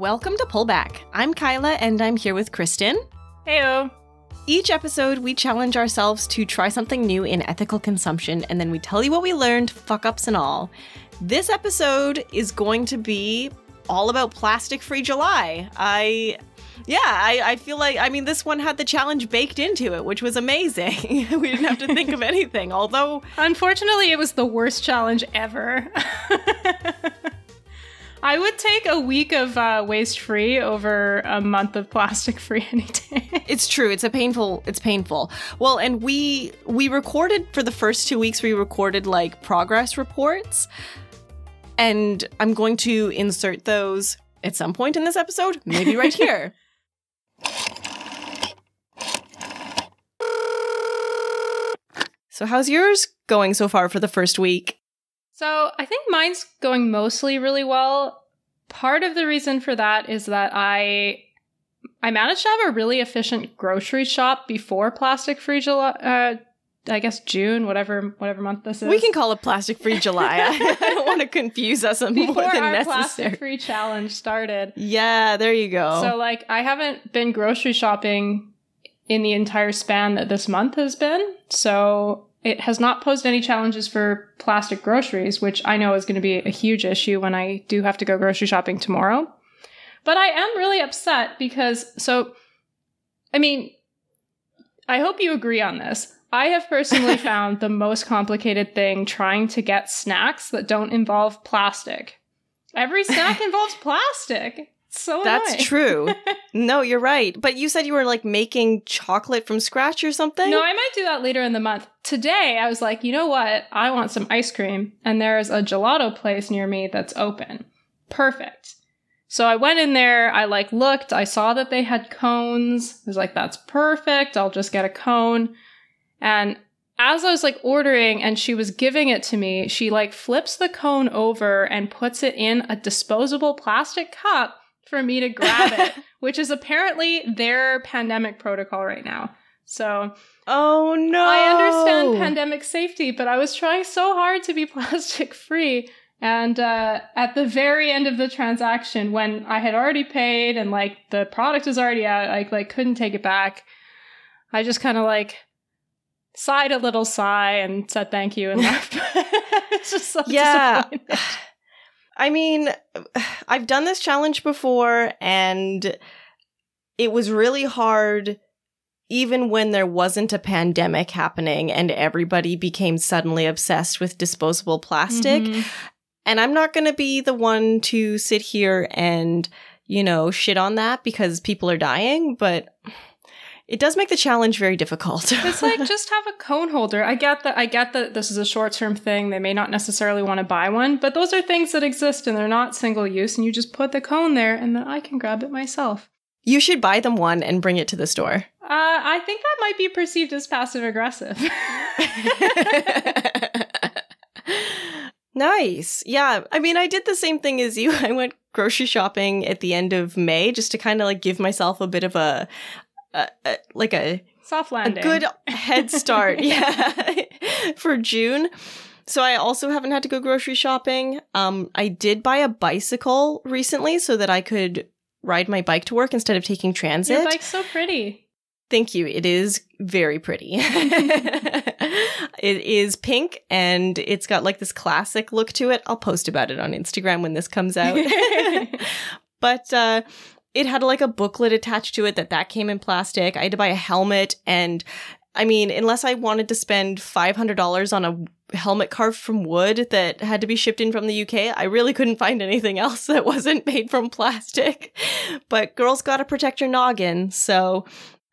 Welcome to Pullback. I'm Kyla and I'm here with Kristen. Heyo. Each episode, we challenge ourselves to try something new in ethical consumption and then we tell you what we learned, fuck ups and all. This episode is going to be all about plastic free July. I yeah, I, I feel like I mean this one had the challenge baked into it, which was amazing. we didn't have to think of anything. Although Unfortunately, it was the worst challenge ever. I would take a week of uh, waste free over a month of plastic free any day. it's true. It's a painful. It's painful. Well, and we we recorded for the first two weeks. We recorded like progress reports, and I'm going to insert those at some point in this episode. Maybe right here. So, how's yours going so far for the first week? So I think mine's going mostly really well. Part of the reason for that is that I I managed to have a really efficient grocery shop before plastic free July. Uh, I guess June, whatever whatever month this is. We can call it plastic free July. I, don't want to confuse us more before than our necessary. plastic free challenge started. Yeah, there you go. So like I haven't been grocery shopping in the entire span that this month has been. So it has not posed any challenges for plastic groceries, which I know is going to be a huge issue when I do have to go grocery shopping tomorrow. But I am really upset because, so, I mean, I hope you agree on this. I have personally found the most complicated thing trying to get snacks that don't involve plastic. Every snack involves plastic. So That's true. no, you're right. But you said you were like making chocolate from scratch or something? No, I might do that later in the month. Today, I was like, you know what? I want some ice cream, and there's a gelato place near me that's open. Perfect. So I went in there, I like looked, I saw that they had cones. I was like, that's perfect. I'll just get a cone. And as I was like ordering and she was giving it to me, she like flips the cone over and puts it in a disposable plastic cup for me to grab it, which is apparently their pandemic protocol right now. So Oh no. I understand pandemic safety, but I was trying so hard to be plastic free. And uh, at the very end of the transaction, when I had already paid and like the product was already out, I like couldn't take it back. I just kind of like sighed a little sigh and said thank you and left. it's just so Yeah. disappointing. I mean, I've done this challenge before and it was really hard even when there wasn't a pandemic happening and everybody became suddenly obsessed with disposable plastic. Mhm. And I'm not going to be the one to sit here and, you know, shit on that because people are dying, but it does make the challenge very difficult. It's like just have a cone holder. I get that. I get that this is a short term thing. They may not necessarily want to buy one, but those are things that exist and they're not single use. And you just put the cone there, and then I can grab it myself. you should buy them one and bring it to the store. Uh, I think that might be perceived as passive aggressive. nice. Yeah. I mean, I did the same thing as you. I went grocery shopping at the end of May just to kind of like give myself a bit of a, a, a like a, Soft a landing. good head start. yeah. for June. So I also haven't had to go grocery shopping. Um, I did buy a bicycle recently so that I could ride my bike to work instead of taking transit. Your bike's so pretty. Thank you. It is very pretty. it is pink and it's got like this classic look to it. I'll post about it on Instagram when this comes out. but uh it had like a booklet attached to it that that came in plastic. I had to buy a helmet and I mean, unless I wanted to spend $500 on a helmet carved from wood that had to be shipped in from the UK, I really couldn't find anything else that wasn't made from plastic. But girls gotta protect your noggin, so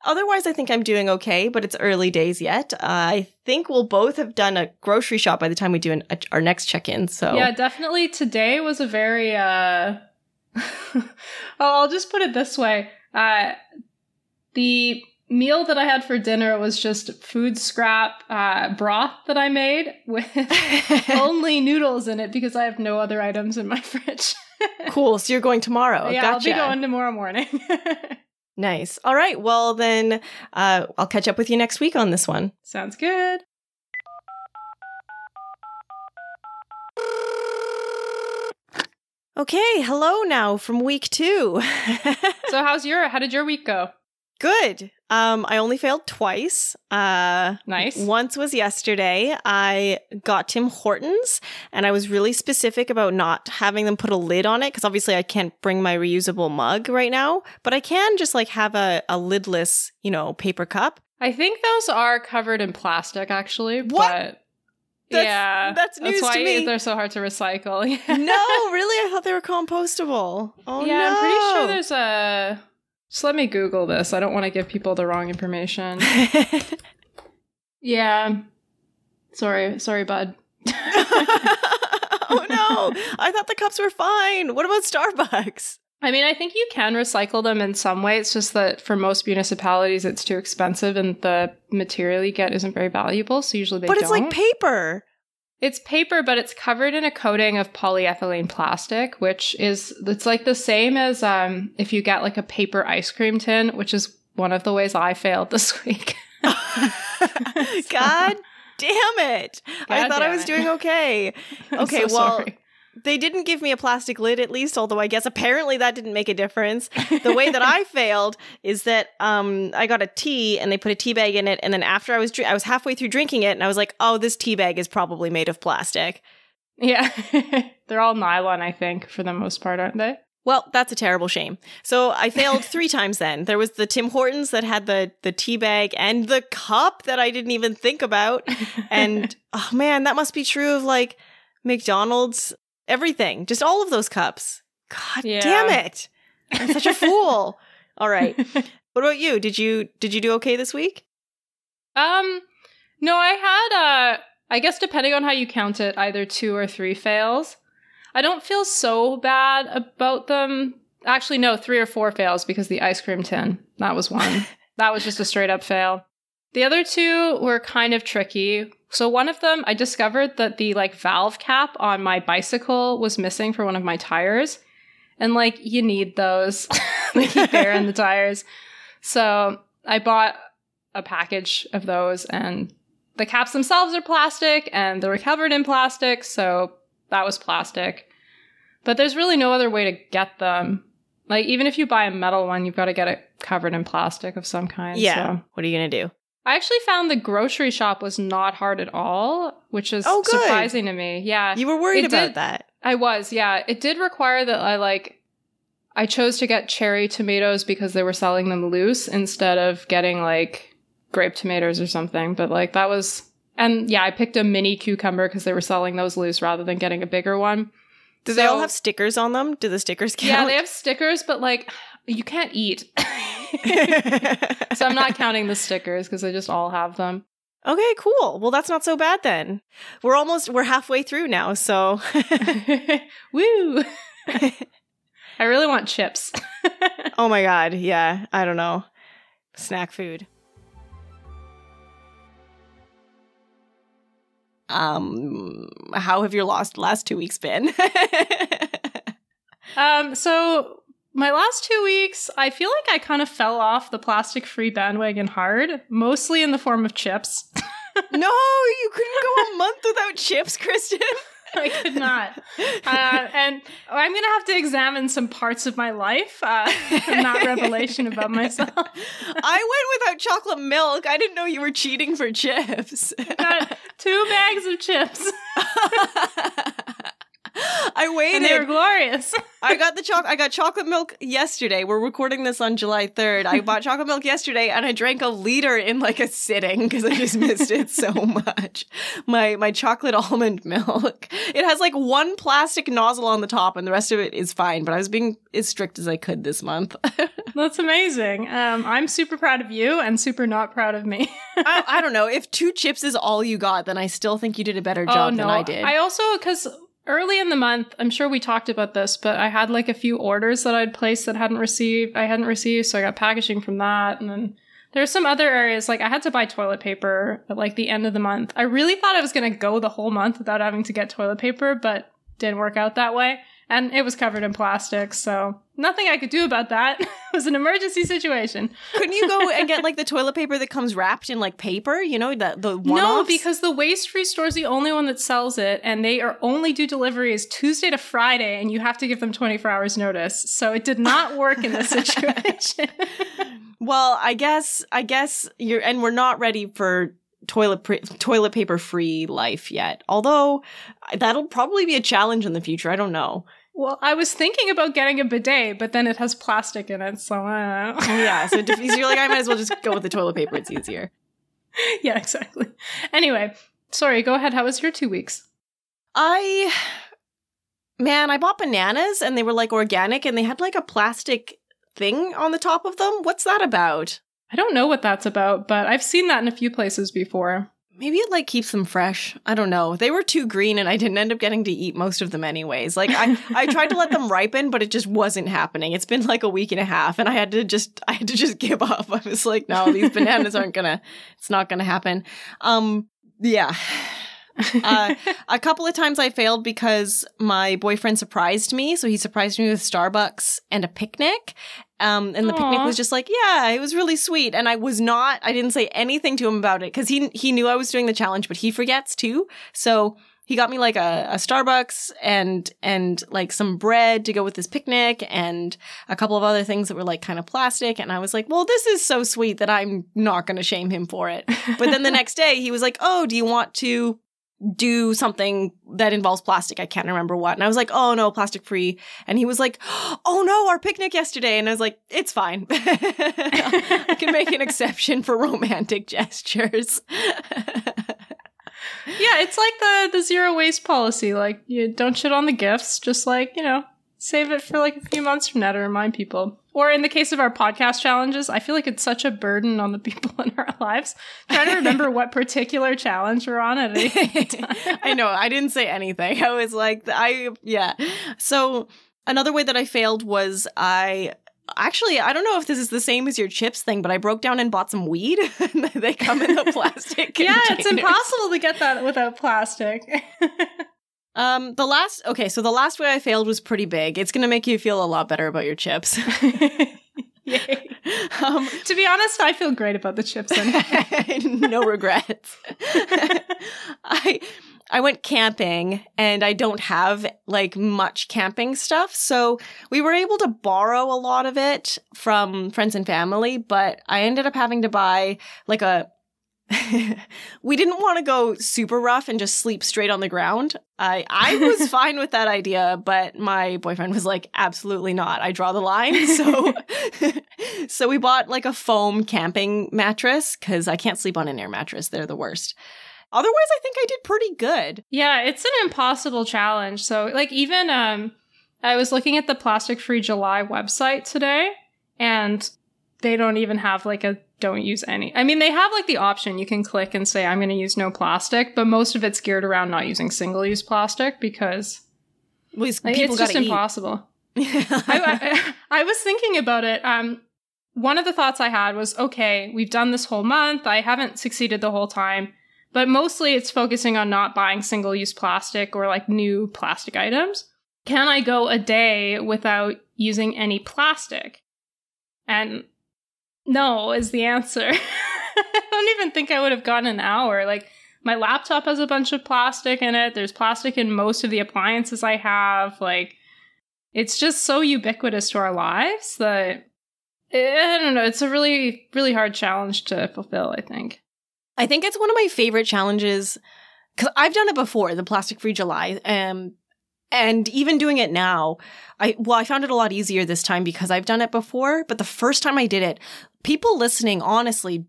otherwise I think I'm doing okay, but it's early days yet. Uh, I think we'll both have done a grocery shop by the time we do an, a, our next check-in, so Yeah, definitely. Today was a very. uh I'll just put it this way. Uh The meal that I had for dinner was just food scrap uh, broth that I made with only noodles in it because I have no other items in my fridge. cool. So you're going tomorrow. yeah, gotcha. I'll be going tomorrow morning. Nice. All right. Well, then uh, I'll catch up with you next week on this one. Sounds good. Okay, hello now from week two. So how's your how did your week go? Good. Um, I only failed twice. Uh, Nice. Once was yesterday. I got Tim Hortons and I was really specific about not having them put a lid on it because obviously I can't bring my reusable mug right now, but I can just like have a, a lidless, you know, paper cup. I think those are covered in plastic actually. What? But That's- yeah. that's news why to me. they're so hard to recycle. no, really? I thought they were compostable. Oh, yeah, no. I'm pretty sure there's a just let me Google this. I don't want to give people the wrong information. yeah. Sorry, sorry, bud. oh, no. I thought the cups were fine. What about Starbucks? I mean, I think you can recycle them in some way. It's just that for most municipalities, it's too expensive and the material you get isn't very valuable. So usually they but it's don't. like paper. It's paper, but it's covered in a coating of polyethylene plastic, which is it's like the same as um, if you get like a paper ice cream tin, which is one of the ways I failed this week. God damn it. I thought I was it. doing okay. Okay, so well, sorry. They didn't give me a plastic lid at least, although I guess apparently that didn't make a difference. The way that I failed is that um, I got a tea and they put a tea bag in it, and then after I was dr- I was halfway through drinking it, and I was like, "Oh, this tea bag is probably made of plastic." yeah, they're all nylon, I think, for the most part, aren't they? Well, that's a terrible shame. So I failed three times then. There was the Tim Hortons that had the the tea bag and the cup that I didn't even think about. And oh man, that must be true of like McDonald's, everything. Just all of those cups. God Yeah. damn it. I'm such a fool. All right. What about you? Did you did you do okay this week? Um, no, I had uh I guess depending on how you count it, either two or three fails. I don't feel so bad about them. Actually, no, three or four fails because the ice cream tin. That was one. that was just a straight up fail. The other two were kind of tricky. So one of them, I discovered that the like valve cap on my bicycle was missing for one of my tires. And like you need those. they keep air in the tires. So I bought a package of those and the caps themselves are plastic and they're covered in plastic, so that was plastic. But there's really no other way to get them. Like even if you buy a metal one, you've got to get it covered in plastic of some kind. Yeah. so. What are you gonna do? I actually found the grocery shop was not hard at all, which is Oh, surprising to me. Yeah. You were worried It about did- that. I was, yeah. It did require that I like I chose to get cherry tomatoes because they were selling them loose instead of getting like grape tomatoes or something. But like that was and yeah, I picked a mini cucumber because they were selling those loose rather than getting a bigger one. Do they all have stickers on them? Do the stickers count? Yeah, they have stickers, but like you can't eat. so I'm not counting the stickers because they just all have them. Okay, cool. Well, that's not so bad then. We're almost we're halfway through now, so Woo! I really want chips. Oh my god, yeah, I don't know. Snack food. Um how have your lost last 2 weeks been? Um, so my last two weeks, I feel like I kind of fell off the plastic free bandwagon hard, mostly in the form of chips. no, you couldn't go a month without chips, Kristen. I could not. Uh, and I'm going to have to examine some parts of my life, uh, not revelation about myself. I went without chocolate milk. I didn't know you were cheating for chips. Got two bags of chips, I waited. and they were glorious. I got the choc. I got chocolate milk yesterday. We're recording this on July third. I bought chocolate milk yesterday, and I drank a liter in like a sitting because I just missed it so much. My my chocolate almond milk. It has like one plastic nozzle on the top, and the rest of it is fine. But I was being as strict as I could this month. That's amazing. Um, I'm super proud of you and super not proud of me. I, I don't know if two chips is all you got, then I still think you did a better job than I did. Oh, I also because early in the month, I'm sure we talked about this, but I had like a few orders that I'd placed that hadn't received. I hadn't received, so I got packaging from that, and then there's some other areas like I had to buy toilet paper at like the end of the month. I really thought I was gonna go the whole month without having to get toilet paper, but didn't work out that way. And it was covered in plastic. So nothing I could do about that. it was an emergency situation. Couldn't you go and get like the toilet paper that comes wrapped in like paper? You know, the the one No, because the waste free store is the only one that sells it, and they are only do deliveries Tuesday to Friday, and you have to give them 24 hours notice. So it did not work in this situation. well, I guess I guess you're and we're not ready for toilet pr- toilet paper free life yet. Although that'll probably be a challenge in the future. I don't know. Well, I was thinking about getting a bidet, but then it has plastic in it, so uh... yeah. So you're like, I might as well just go with the toilet paper. It's easier. Yeah, exactly. Anyway, sorry. Go ahead. How was your two weeks? I, man, I bought bananas and they were like organic and they had like a plastic thing on the top of them. What's that about? I don't know what that's about, but I've seen that in a few places before. Maybe it like keeps them fresh. I don't know. They were too green and I didn't end up getting to eat most of them anyways. Like I I tried to let them ripen, but it just wasn't happening. It's been like a week and a half and I had to just I had to just give up. I was like, no, these bananas aren't to it's not to happen. Um yeah. Uh, a couple of times I failed because my boyfriend surprised me. So he surprised me with Starbucks and a picnic. Um, and the Aww. picnic was just like, yeah, it was really sweet. And I was not, I didn't say anything to him about it because he, he knew I was doing the challenge, but he forgets too. So he got me like a, a Starbucks and, and like some bread to go with this picnic and a couple of other things that were like kind of plastic. And I was like, well, this is so sweet that I'm not going to shame him for it. But then the next day he was like, oh, do you want to do something that involves plastic. I can't remember what. And I was like, oh no, plastic free. And he was like, oh no, our picnic yesterday. And I was like, it's fine. I can make an exception for romantic gestures. yeah, it's like the the zero waste policy. Like you don't shit on the gifts, just like, you know, save it for like a few months from now to remind people. Or in the case of our podcast challenges, I feel like it's such a burden on the people in our lives trying to remember what particular challenge we're on at any time. I know. I didn't say anything. I was like, I, yeah. So another way that I failed was I Actually, I don't know if this is the same as your chips thing, but I broke down and bought some weed. they come in the plastic. yeah, it's impossible to get that without plastic. Um, the last, okay, so the last way I failed was pretty big. It's going to make you feel a lot better about your chips. Yay. Um, to be honest, I feel great about the chips. And no regrets. I I went camping and I don't have like much camping stuff, so we were able to borrow a lot of it from friends and family, but I ended up having to buy like a we didn't want to go super rough and just sleep straight on the ground. I I was fine with that idea, but my boyfriend was like, absolutely not. I draw the line. So so we bought like a foam camping mattress because I can't sleep on an air mattress. They're the worst. Otherwise, I think I did pretty good. Yeah, it's an impossible challenge. So like even um I was looking at the Plastic Free July website today and they don't even have like a don't use any. I mean, they have like the option you can click and say, I'm going to use no plastic, but most of it's geared around not using single use plastic because well, like, it's just impossible. I, I, I, was thinking about it. Um, one of the thoughts I had was, okay, we've done this whole month. I haven't succeeded the whole time, but mostly it's focusing on not buying single use plastic or like new plastic items. Can I go a day without using any plastic? And no, is the answer. I don't even think I would have gotten an hour. Like, my laptop has a bunch of plastic in it. There's plastic in most of the appliances I have. Like, it's just so ubiquitous to our lives that eh, I don't know. It's a really, really hard challenge to fulfill, I think. I think it's one of my favorite challenges because I've done it before, the plastic free July. Um, and even doing it now, I well, I found it a lot easier this time because I've done it before. But the first time I did it, people listening, honestly,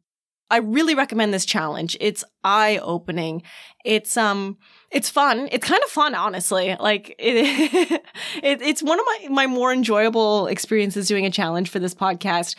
I really recommend this challenge. It's eye opening. It's um, it's fun. It's kind of fun, honestly. Like it, it, it's one of my my more enjoyable experiences doing a challenge for this podcast.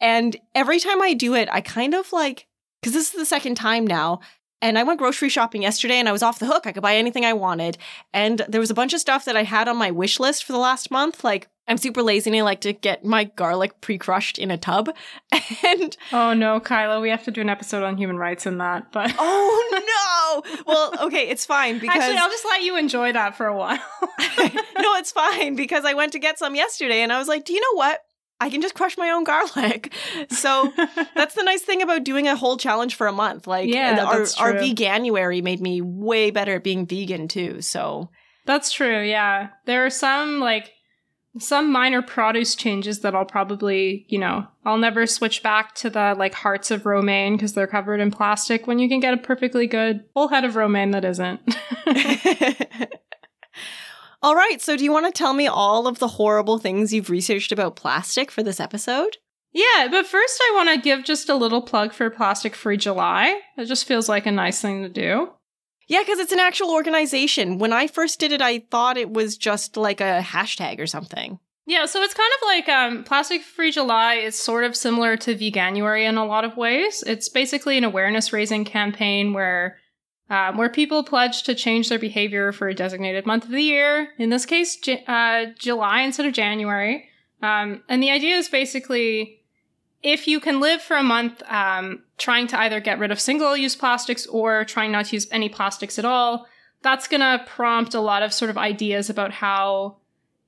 And every time I do it, I kind of like because this is the second time now. And I went grocery shopping yesterday and I was off the hook. I could buy anything I wanted. And there was a bunch of stuff that I had on my wish list for the last month, like I'm super lazy and I like to get my garlic pre-crushed in a tub. And Oh no, Kyla, we have to do an episode on human rights in that. But oh no. Well, okay, it's fine because actually, I'll just let you enjoy that for a while. no, it's fine because I went to get some yesterday and I was like, "Do you know what? I can just crush my own garlic." So, that's the nice thing about doing a whole challenge for a month. Like Yeah, our that's our veganuary made me way better at being vegan too. So, That's true, yeah. There are some like some minor produce changes that I'll probably, you know, I'll never switch back to the like hearts of romaine because they're covered in plastic when you can get a perfectly good whole head of romaine that isn't. All right, so do you want to tell me all of the horrible things you've researched about plastic for this episode? yeah, but first I want to give just a little plug for Plastic Free July. It just feels like a nice thing to do. Yeah, because it's an actual organization. When I first did it, I thought it was just like a hashtag or something. Yeah, so it's kind of like um, Plastic Free July is sort of similar to Veganuary in a lot of ways. It's basically an awareness raising campaign where um, where people pledge to change their behavior for a designated month of the year. In this case, uh, July instead of January. Um, and the idea is basically if you can live for a month um, trying to either get rid of single use plastics or trying not to use any plastics at all, that's going to prompt a lot of sort of ideas about how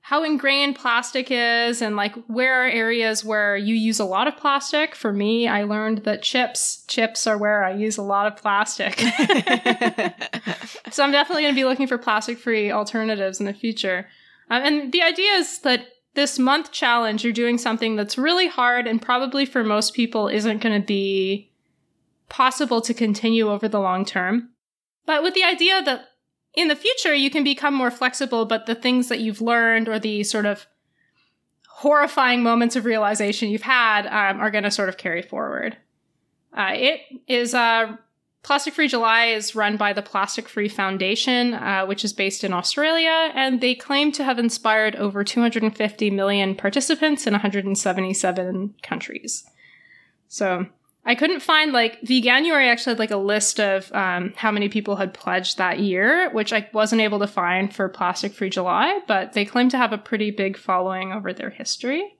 how ingrained plastic is and like where are areas where you use a lot of plastic. For me, I learned that chips chips are where I use a lot of plastic. so I'm definitely going to be looking for plastic free alternatives in the future. Um, and the idea is that this month challenge, you're doing something that's really hard and probably for most people isn't going to be possible to continue over the long term. But with the idea that in the future you can become more flexible, but the things that you've learned or the sort of horrifying moments of realization you've had um, are going to sort of carry forward. Uh, it is uh, Plastic Free July is run by the Plastic Free Foundation, uh, which is based in Australia, and they claim to have inspired over 250 million participants in 177 countries. So I couldn't find like Veganuary actually had like a list of um, how many people had pledged that year, which I wasn't able to find for Plastic Free July, but they claim to have a pretty big following over their history.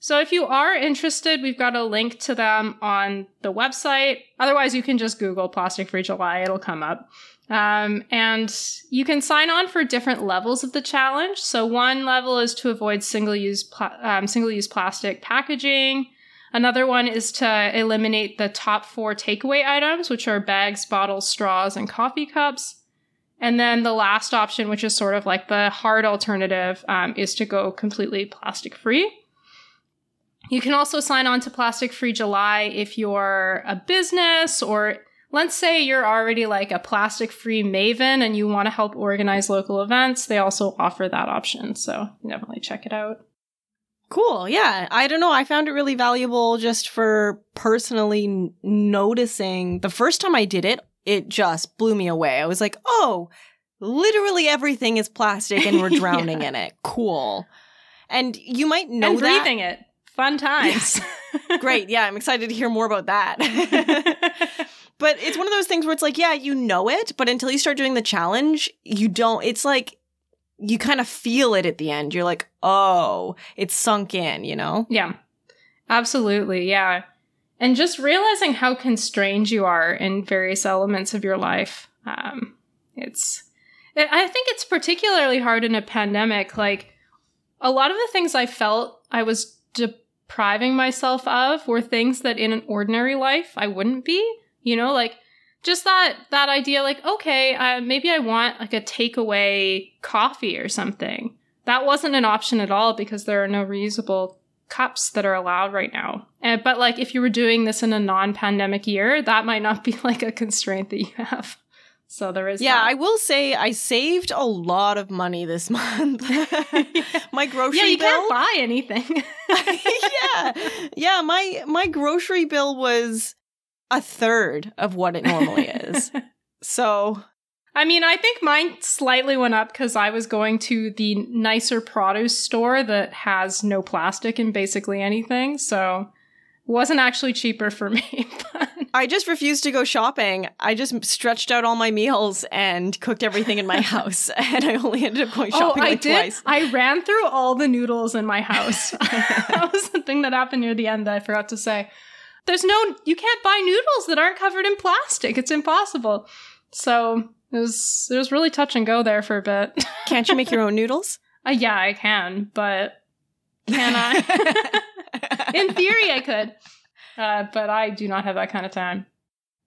So if you are interested, we've got a link to them on the website. Otherwise, you can just Google Plastic Free July, it'll come up. Um, and you can sign on for different levels of the challenge. So one level is to avoid single-use pla- um, single-use plastic packaging. Another one is to eliminate the top four takeaway items, which are bags, bottles, straws, and coffee cups. And then the last option, which is sort of like the hard alternative, um, is to go completely plastic free. You can also sign on to Plastic Free July if you're a business or let's say you're already like a plastic free maven and you want to help organize local events. They also offer that option. So definitely check it out. Cool. Yeah. I don't know. I found it really valuable just for personally n- noticing. The first time I did it, it just blew me away. I was like, oh, literally everything is plastic and we're drowning in it. Cool. And you might know and that. breathing it. Fun times. Great. Yeah. I'm excited to hear more about that. but it's one of those things where it's like, yeah, you know it, but until you start doing the challenge, you don't. It's like you kind of feel it at the end. You're like, oh, it's sunk in, you know? Yeah, absolutely. Yeah. And just realizing how constrained you are in various elements of your life. Um, it's, I think it's particularly hard in a pandemic. Like, a lot of the things I felt I was depriving myself of were things that in an ordinary life I wouldn't be. You know, like, just that that idea like okay uh, maybe i want like a takeaway coffee or something that wasn't an option at all because there are no reusable cups that are allowed right now and, but like if you were doing this in a non-pandemic year that might not be like a constraint that you have so there is Yeah, that. I will say I saved a lot of money this month. my grocery yeah you bill. can't buy anything yeah. Yeah, my my grocery bill was a third of what it normally is. So, I mean, I think mine slightly went up because I was going to the nicer produce store that has no plastic in basically anything. So it wasn't actually cheaper for me. But I just refused to go shopping. I just stretched out all my meals and cooked everything in my house, and I only ended up going oh, shopping oh, I like did. twice. I ran through all the noodles in my house. that was the thing that happened near the end that I forgot to say. There's no, you can't buy noodles that aren't covered in plastic. It's impossible. So it was, it was really touch and go there for a bit. Can't you make your own noodles? Uh, yeah, I can, but can I? in theory, I could, uh, but I do not have that kind of time.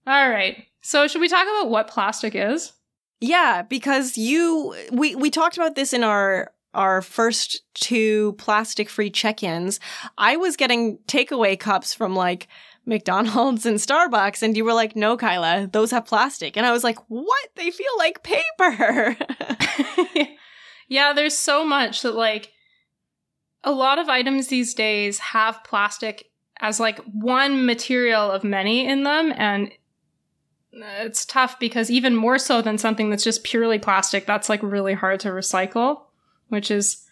All right. So should we talk about what plastic is? Yeah, because you we we talked about this in our our first two plastic free check-ins. I was getting takeaway cups from like McDonald's and Starbucks and you were like, "No, Kyla, those have plastic." And I was like, "What? They feel like paper." yeah, there's so much that like a lot of items these days have plastic as like one material of many in them and it's tough because even more so than something that's just purely plastic, that's like really hard to recycle, which is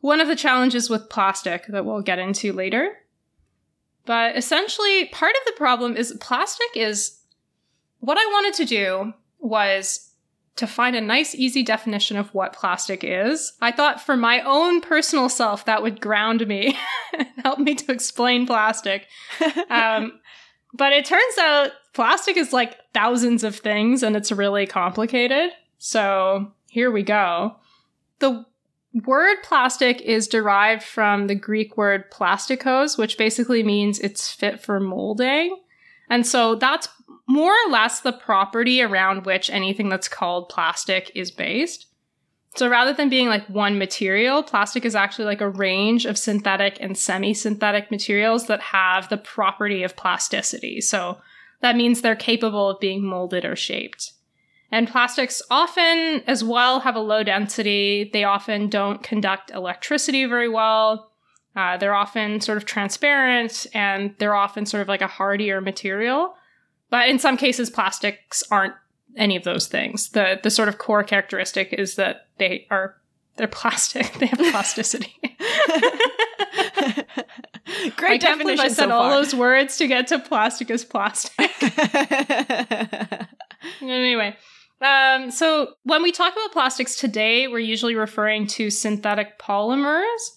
one of the challenges with plastic that we'll get into later. But essentially, part of the problem is plastic is what I wanted to do was to find a nice, easy definition of what plastic is. I thought for my own personal self, that would ground me, help me to explain plastic. Um, but it turns out plastic is like thousands of things and it's really complicated. So here we go. The word plastic is derived from the Greek word plastikos, which basically means it's fit for molding. And so that's more or less the property around which anything that's called plastic is based. So rather than being like one material, plastic is actually like a range of synthetic and semi synthetic materials that have the property of plasticity. So that means they're capable of being molded or shaped. And plastics often, as well, have a low density. They often don't conduct electricity very well. Uh, they're often sort of transparent and they're often sort of like a hardier material. But in some cases, plastics aren't any of those things. The the sort of core characteristic is that they are they're plastic. They have plasticity. Great I can't believe I said so all those words to get to plastic is plastic. anyway, um, so when we talk about plastics today, we're usually referring to synthetic polymers,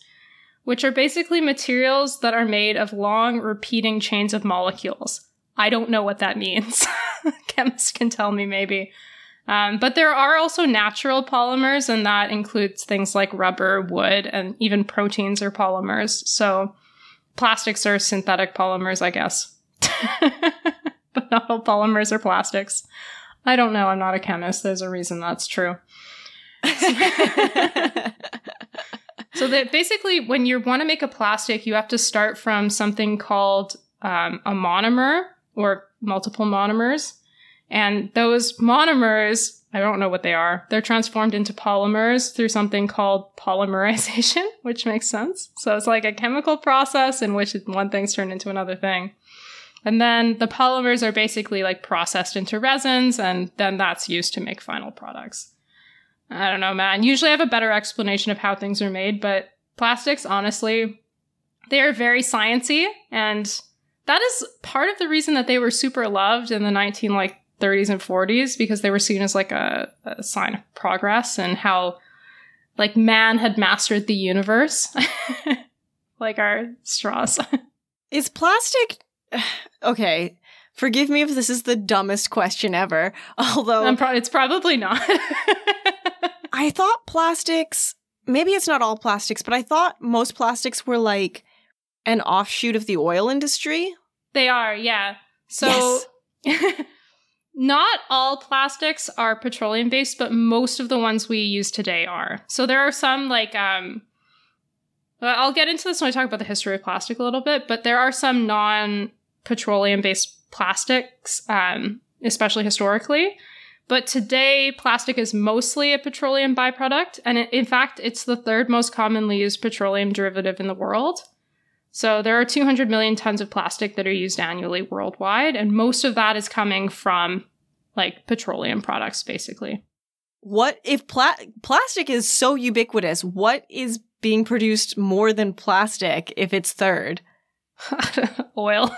which are basically materials that are made of long repeating chains of molecules. I don't know what that means. Chemists can tell me maybe. Um, but there are also natural polymers, and that includes things like rubber, wood, and even proteins are polymers. So plastics are synthetic polymers, I guess. but not all polymers are plastics. I don't know. I'm not a chemist. There's a reason that's true. so that basically, when you want to make a plastic, you have to start from something called um, a monomer or multiple monomers. And those monomers, I don't know what they are. They're transformed into polymers through something called polymerization, which makes sense. So it's like a chemical process in which one thing's turned into another thing. And then the polymers are basically like processed into resins, and then that's used to make final products. I don't know, man. Usually I have a better explanation of how things are made, but plastics, honestly, they are very sciency, and that is part of the reason that they were super loved in the 19 like 30s and 40s because they were seen as like a, a sign of progress and how like man had mastered the universe like our straws Is plastic okay? Forgive me if this is the dumbest question ever. Although I'm pro- it's probably not I thought plastics, maybe it's not all plastics, but I thought most plastics were like an offshoot of the oil industry. they are yeah so not all plastics are petroleum based but most of the ones we use today are so there are some like um I'll get into this when I talk about the history of plastic a little bit, but there are some non petroleum based plastics, um, especially historically. But today, plastic is mostly a petroleum byproduct. And it, in fact, it's the third most commonly used petroleum derivative in the world. So there are 200 million tons of plastic that are used annually worldwide. And most of that is coming from like petroleum products, basically. What if pla- plastic is so ubiquitous? What is being produced more than plastic if it's third? Oil.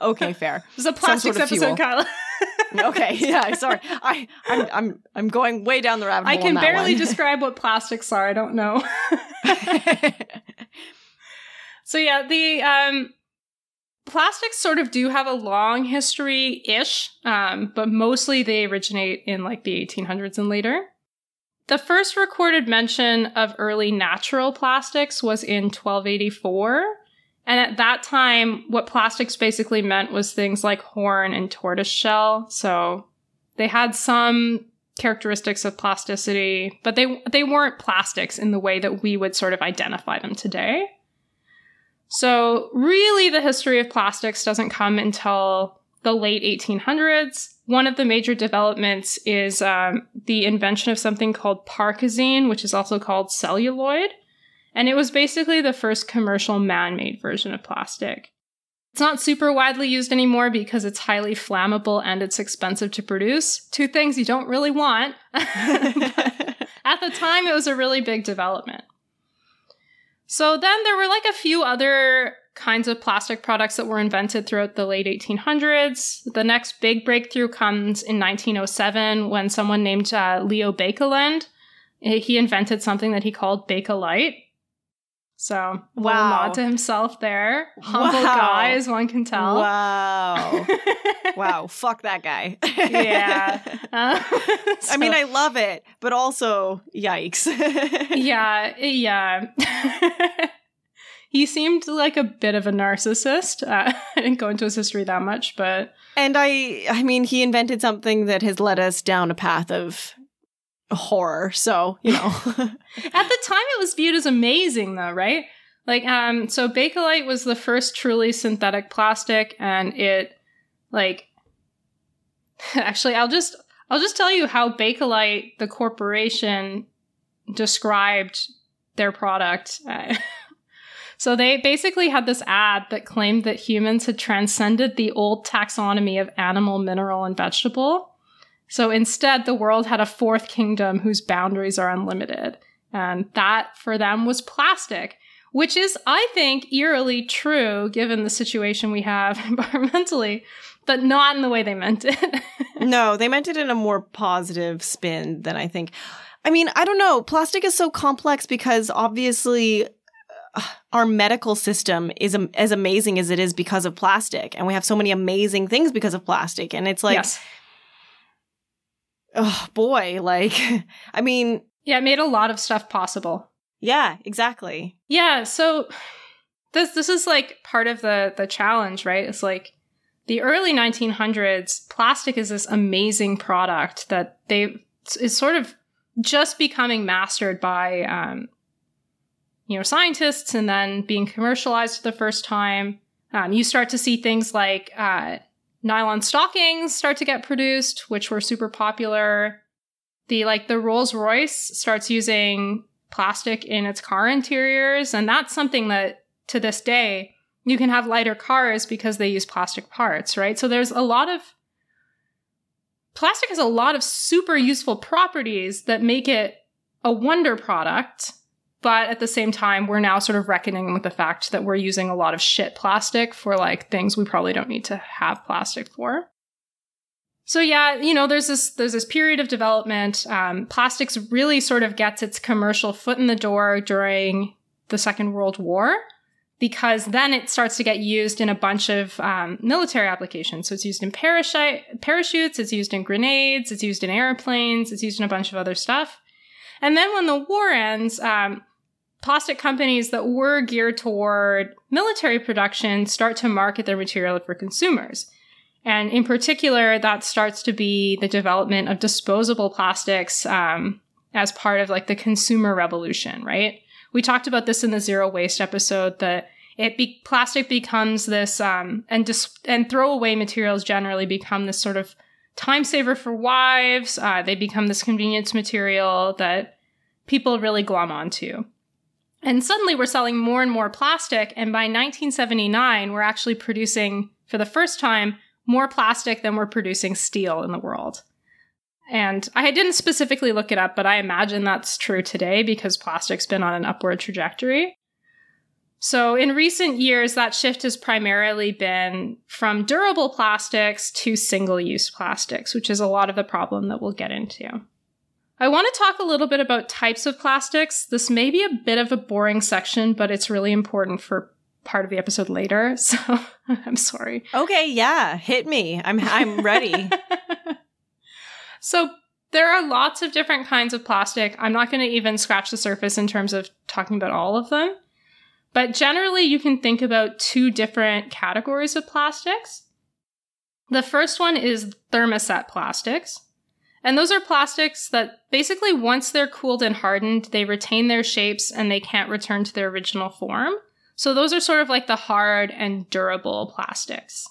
okay, fair. It's a plastics sort of episode. Kyla. Okay, yeah, sorry. I, I'm, I'm, I'm going way down the rabbit hole. I can barely describe what plastics are. I don't know. So yeah, the um, plastics sort of do have a long history ish, um, but mostly they originate in like the 1800s and later. The first recorded mention of early natural plastics was in 1284. And at that time, what plastics basically meant was things like horn and tortoise shell. So they had some characteristics of plasticity, but they they weren't plastics in the way that we would sort of identify them today. So, really, the history of plastics doesn't come until the late 1800s. One of the major developments is um, the invention of something called Parkesine, which is also called celluloid. And it was basically the first commercial man made version of plastic. It's not super widely used anymore because it's highly flammable and it's expensive to produce. Two things you don't really want. At the time, it was a really big development. So then there were like a few other kinds of plastic products that were invented throughout the late 1800s. The next big breakthrough comes in 1907 when someone named uh, Leo Baekeland he invented something that he called Bakelite. So, Wow. nod to himself there. Humble Wow. guy, as one can tell. Wow. wow. Fuck that guy. Yeah. Uh, I mean, I love it, but also, yikes. yeah, yeah. he seemed like a bit of a narcissist. Uh, I didn't go into his history that much, but And I, I mean, he invented something that has led us down a path of horror. So, you know. at the time it was viewed as amazing, though, right? Like, um, so Bakelite was the first truly synthetic plastic, and it, like, actually, I'll just, I'll just tell you how Bakelite, the corporation, described their product. So they basically had this ad that claimed that humans had transcended the old taxonomy of animal, mineral, and vegetable. So instead, the world had a fourth kingdom whose boundaries are unlimited. And that for them was plastic, which is, I think, eerily true given the situation we have environmentally, but not in the way they meant it. no, they meant it in a more positive spin than I think. I mean, I don't know. Plastic is so complex because obviously uh, our medical system is as amazing as it is because of plastic. And we have so many amazing things because of plastic. And it's like, yes. Oh boy, like, I mean, Yeah, it made a lot of stuff possible. yeah, exactly. Yeah, so this this is like part of the the challenge, right? It's like the early 1900s, plastic is this amazing product that they is sort of just becoming mastered by um, you know scientists, and then being commercialized for the first time. Um, you start to see things like uh, nylon stockings start to get produced, which were super popular. The like the Rolls Royce starts using plastic in its car interiors, and that's something that to this day you can have lighter cars because they use plastic parts, right? So there's a lot of plastic has a lot of super useful properties that make it a wonder product. But at the same time, we're now sort of reckoning with the fact that we're using a lot of shit plastic for like things we probably don't need to have plastic for. So yeah, you know, there's this there's this period of development. Um, plastics really sort of gets its commercial foot in the door during the Second World War, because then it starts to get used in a bunch of um, military applications. So it's used in parachute parachutes, it's used in grenades, it's used in airplanes, it's used in a bunch of other stuff. And then when the war ends, um, plastic companies that were geared toward military production start to market their material for consumers. And in particular, that starts to be the development of disposable plastics um, as part of like the consumer revolution, right? We talked about this in the zero waste episode that it be- plastic becomes this um, and dis- and throwaway materials generally become this sort of time saver for wives. Uh, they become this convenience material that people really glom onto. And suddenly we're selling more and more plastic. And by 1979, we're actually producing, for the first time, more plastic than we're producing steel in the world. And I didn't specifically look it up, but I imagine that's true today because plastic's been on an upward trajectory. So, in recent years, that shift has primarily been from durable plastics to single use plastics, which is a lot of the problem that we'll get into. I want to talk a little bit about types of plastics. This may be a bit of a boring section, but it's really important for part of the episode later. So, I'm sorry. Okay, yeah, hit me. I'm I'm ready. so, there are lots of different kinds of plastic. I'm not going to even scratch the surface in terms of talking about all of them. But generally, you can think about two different categories of plastics. The first one is thermoset plastics. And those are plastics that basically, once they're cooled and hardened, they retain their shapes and they can't return to their original form. So, those are sort of like the hard and durable plastics.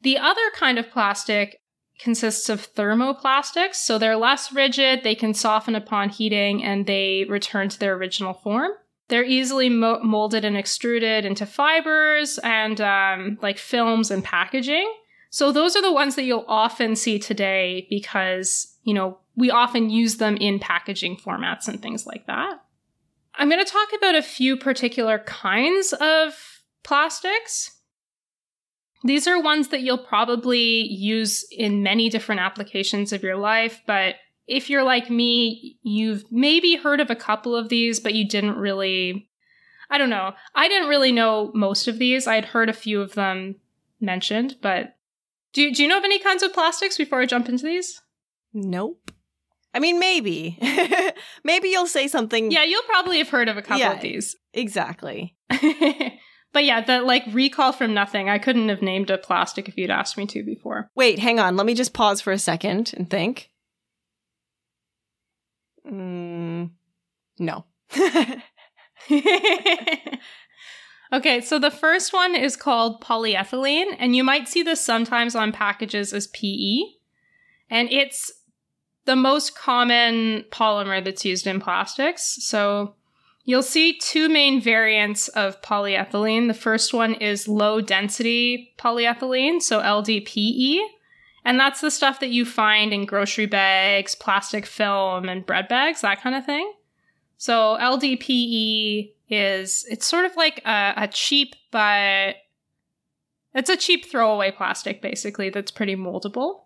The other kind of plastic consists of thermoplastics. So, they're less rigid, they can soften upon heating, and they return to their original form. They're easily mo- molded and extruded into fibers and um, like films and packaging. So those are the ones that you'll often see today because, you know, we often use them in packaging formats and things like that. I'm going to talk about a few particular kinds of plastics. These are ones that you'll probably use in many different applications of your life, but if you're like me, you've maybe heard of a couple of these, but you didn't really. I don't know. I didn't really know most of these. I'd heard a few of them mentioned, but do, do you know of any kinds of plastics before I jump into these? Nope. I mean, maybe. maybe you'll say something. Yeah, you'll probably have heard of a couple yeah, of these. Exactly. but yeah, the like recall from nothing. I couldn't have named a plastic if you'd asked me to before. Wait, hang on. Let me just pause for a second and think. Mm, no. okay, so the first one is called polyethylene, and you might see this sometimes on packages as PE. And it's the most common polymer that's used in plastics. So you'll see two main variants of polyethylene. The first one is low density polyethylene, so LDPE. And that's the stuff that you find in grocery bags, plastic film, and bread bags, that kind of thing. So LDPE is, it's sort of like a, a cheap, but it's a cheap throwaway plastic, basically, that's pretty moldable.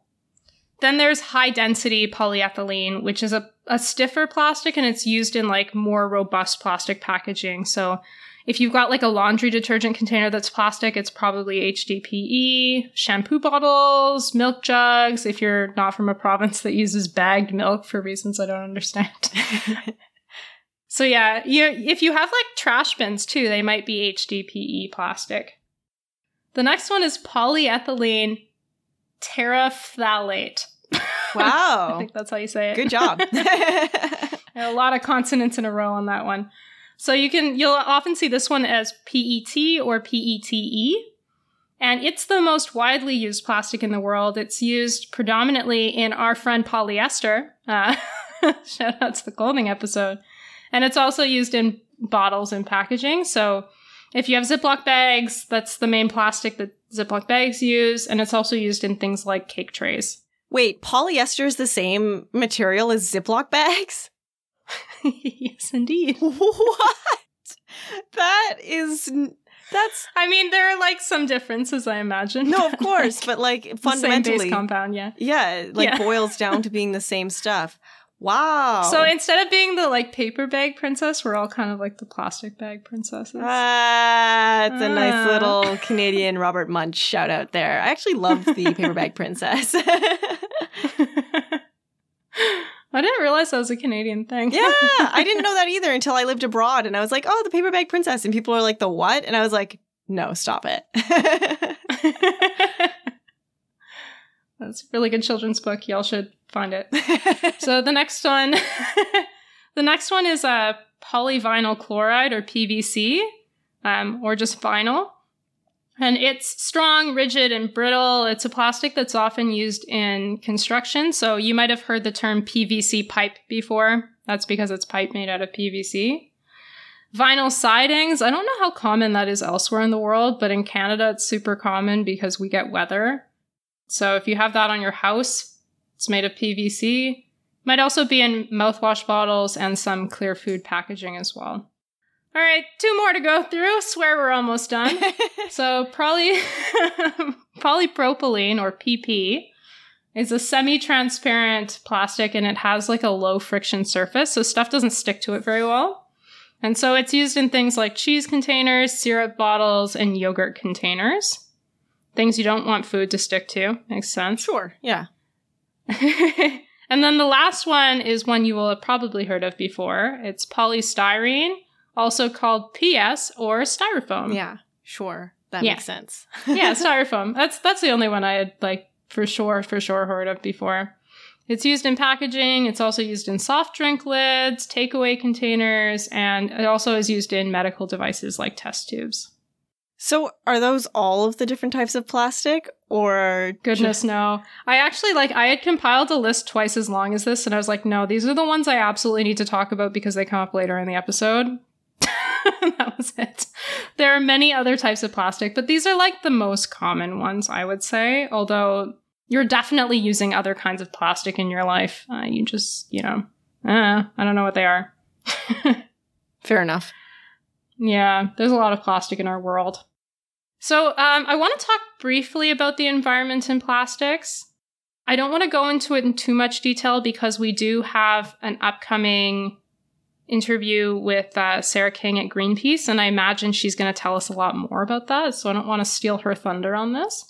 Then there's high density polyethylene, which is a, a stiffer plastic and it's used in like more robust plastic packaging. So if you've got like a laundry detergent container that's plastic, it's probably HDPE, shampoo bottles, milk jugs, if you're not from a province that uses bagged milk for reasons I don't understand. so yeah, you if you have like trash bins too, they might be HDPE plastic. The next one is polyethylene terephthalate. Wow. I think that's how you say it. Good job. a lot of consonants in a row on that one. So you can you'll often see this one as PET or PETE. And it's the most widely used plastic in the world. It's used predominantly in our friend polyester. Uh, shout out to the clothing episode. And it's also used in bottles and packaging. So if you have Ziploc bags, that's the main plastic that Ziploc bags use. And it's also used in things like cake trays. Wait, polyester is the same material as Ziploc bags? yes, indeed. What? That is that's. I mean, there are like some differences, I imagine. No, of course, but like fundamentally, same base compound, yeah, yeah, like yeah. boils down to being the same stuff. Wow. So instead of being the like paper bag princess, we're all kind of like the plastic bag princesses. Ah, it's a nice ah. little Canadian Robert Munsch shout out there. I actually love the paper bag princess. I didn't realize that was a Canadian thing. yeah, I didn't know that either until I lived abroad and I was like, oh, the paper bag princess. And people are like, the what? And I was like, no, stop it. That's a really good children's book. Y'all should find it. so the next one, the next one is a uh, polyvinyl chloride or PVC, um, or just vinyl. And it's strong, rigid, and brittle. It's a plastic that's often used in construction. So you might have heard the term PVC pipe before. That's because it's pipe made out of PVC. Vinyl sidings. I don't know how common that is elsewhere in the world, but in Canada it's super common because we get weather. So if you have that on your house, it's made of PVC. Might also be in mouthwash bottles and some clear food packaging as well. All right, two more to go through. Swear we're almost done. so poly polypropylene or PP is a semi-transparent plastic and it has like a low friction surface, so stuff doesn't stick to it very well. And so it's used in things like cheese containers, syrup bottles, and yogurt containers. Things you don't want food to stick to. Makes sense. Sure. Yeah. and then the last one is one you will have probably heard of before. It's polystyrene, also called PS or styrofoam. Yeah. Sure. That Yeah. makes sense. yeah, styrofoam. That's that's the only one I had like for sure, for sure heard of before. It's used in packaging. It's also used in soft drink lids, takeaway containers, and it also is used in medical devices like test tubes. So, are those all of the different types of plastic, or Goodness, no. I actually like I had compiled a list twice as long as this, and I was like, no, these are the ones I absolutely need to talk about because they come up later in the episode. that was it. There are many other types of plastic, but these are like the most common ones, I would say. Although you're definitely using other kinds of plastic in your life. Uh, you just, you know, uh, I don't know what they are. fair enough? Yeah, there's a lot of plastic in our world. So, um, I want to talk briefly about the environment in plastics. I don't want to go into it in too much detail because we do have an upcoming interview with uh, Sarah King at Greenpeace, and I imagine she's going to tell us a lot more about that. So, I don't want to steal her thunder on this.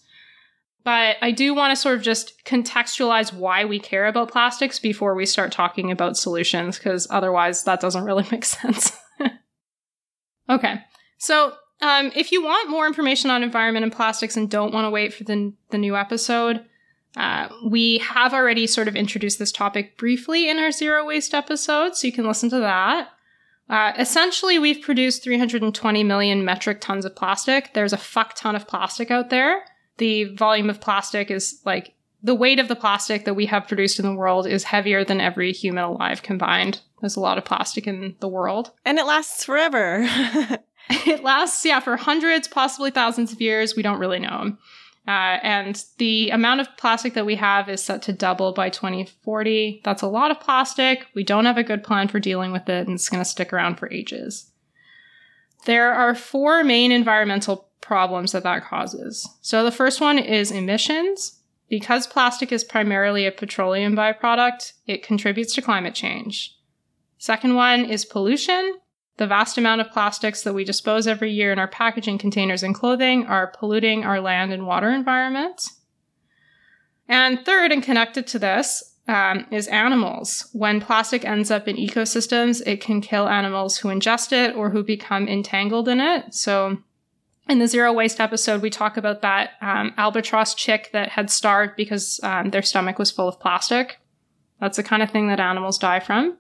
But I do want to sort of just contextualize why we care about plastics before we start talking about solutions, because otherwise that doesn't really make sense. okay. So, um, if you want more information on environment and plastics and don't want to wait for the, the new episode, uh, we have already sort of introduced this topic briefly in our zero waste episode, so you can listen to that. Uh, essentially, we've produced 320 million metric tons of plastic. There's a fuck ton of plastic out there. The volume of plastic is like the weight of the plastic that we have produced in the world is heavier than every human alive combined. There's a lot of plastic in the world. And it lasts forever. It lasts, yeah, for hundreds, possibly thousands of years. We don't really know. Uh, and the amount of plastic that we have is set to double by 2040. That's a lot of plastic. We don't have a good plan for dealing with it, and it's going to stick around for ages. There are four main environmental problems that that causes. So the first one is emissions. Because plastic is primarily a petroleum byproduct, it contributes to climate change. Second one is pollution. The vast amount of plastics that we dispose every year in our packaging containers and clothing are polluting our land and water environment. And third, and connected to this, um, is animals. When plastic ends up in ecosystems, it can kill animals who ingest it or who become entangled in it. So, in the zero waste episode, we talk about that um, albatross chick that had starved because um, their stomach was full of plastic. That's the kind of thing that animals die from.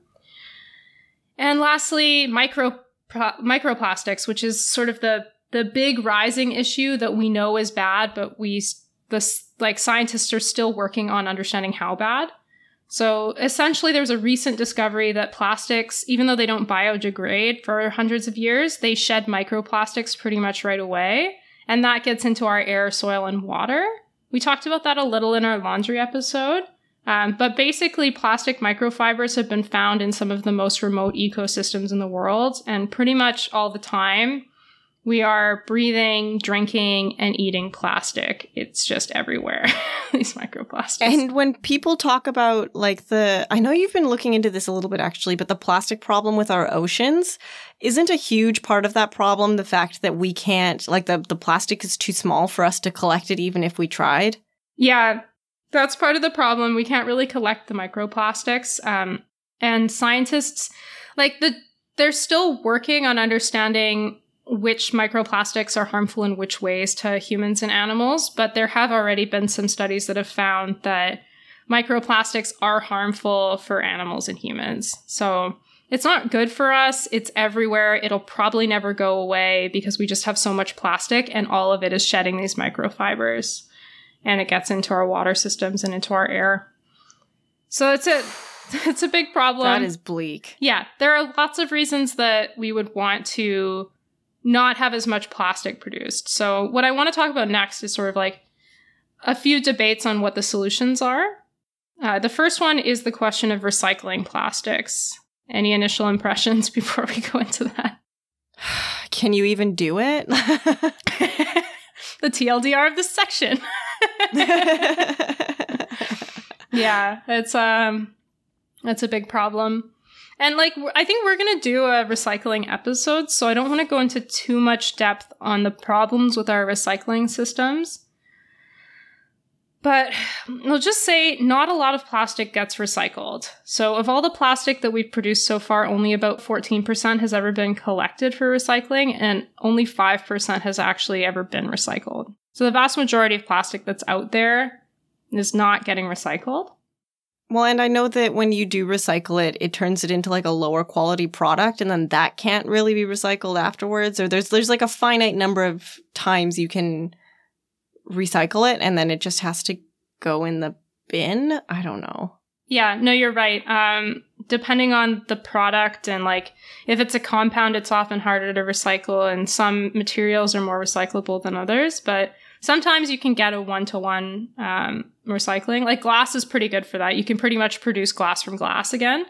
And lastly, micro microplastics, which is sort of the the big rising issue that we know is bad, but we the like scientists are still working on understanding how bad. So essentially, there's a recent discovery that plastics, even though they don't biodegrade for hundreds of years, they shed microplastics pretty much right away, and that gets into our air, soil, and water. We talked about that a little in our laundry episode. Um, but basically, plastic microfibers have been found in some of the most remote ecosystems in the world, and pretty much all the time, we are breathing, drinking, and eating plastic. It's just everywhere, these microplastics. and when people talk about like the, I know you've been looking into this a little bit actually, but the plastic problem with our oceans isn't a huge part of that problem. The fact that we can't, like the, the plastic is too small for us to collect it even if we tried. yeah, that's part of the problem. We can't really collect the microplastics. Um, and scientists, like the, they're still working on understanding which microplastics are harmful in which ways to humans and animals, but there have already been some studies that have found that microplastics are harmful for animals and humans. So it's not good for us. It's everywhere. It'll probably never go away because we just have so much plastic and all of it is shedding these microfibers and it gets into our water systems and into our air. So it's a it's a big problem. that is bleak. Yeah, there are lots of reasons that we would want to not have as much plastic produced. So, what I want to talk about next is sort of like a few debates on what the solutions are. Uh, the first one is the question of recycling plastics. Any initial impressions before we go into that? Can you even do it? the TLDR of this section. yeah, it's um that's a big problem. And like I think we're going to do a recycling episode, so I don't want to go into too much depth on the problems with our recycling systems. But we'll just say not a lot of plastic gets recycled. So, of all the plastic that we've produced so far, only about 14% has ever been collected for recycling, and only 5% has actually ever been recycled. So, the vast majority of plastic that's out there is not getting recycled. Well, and I know that when you do recycle it, it turns it into like a lower quality product, and then that can't really be recycled afterwards. Or there's there's like a finite number of times you can recycle it and then it just has to go in the bin. I don't know. Yeah, no, you're right. Um, depending on the product and like if it's a compound, it's often harder to recycle, and some materials are more recyclable than others. But sometimes you can get a one to one recycling. Like glass is pretty good for that. You can pretty much produce glass from glass again.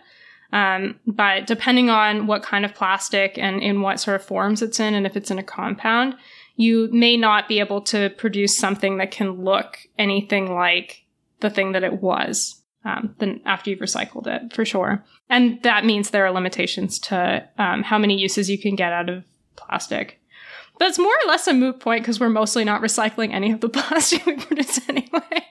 Um, but depending on what kind of plastic and in what sort of forms it's in, and if it's in a compound, you may not be able to produce something that can look anything like the thing that it was um, then after you've recycled it for sure. And that means there are limitations to um, how many uses you can get out of plastic. But it's more or less a moot point because we're mostly not recycling any of the plastic we produce anyway.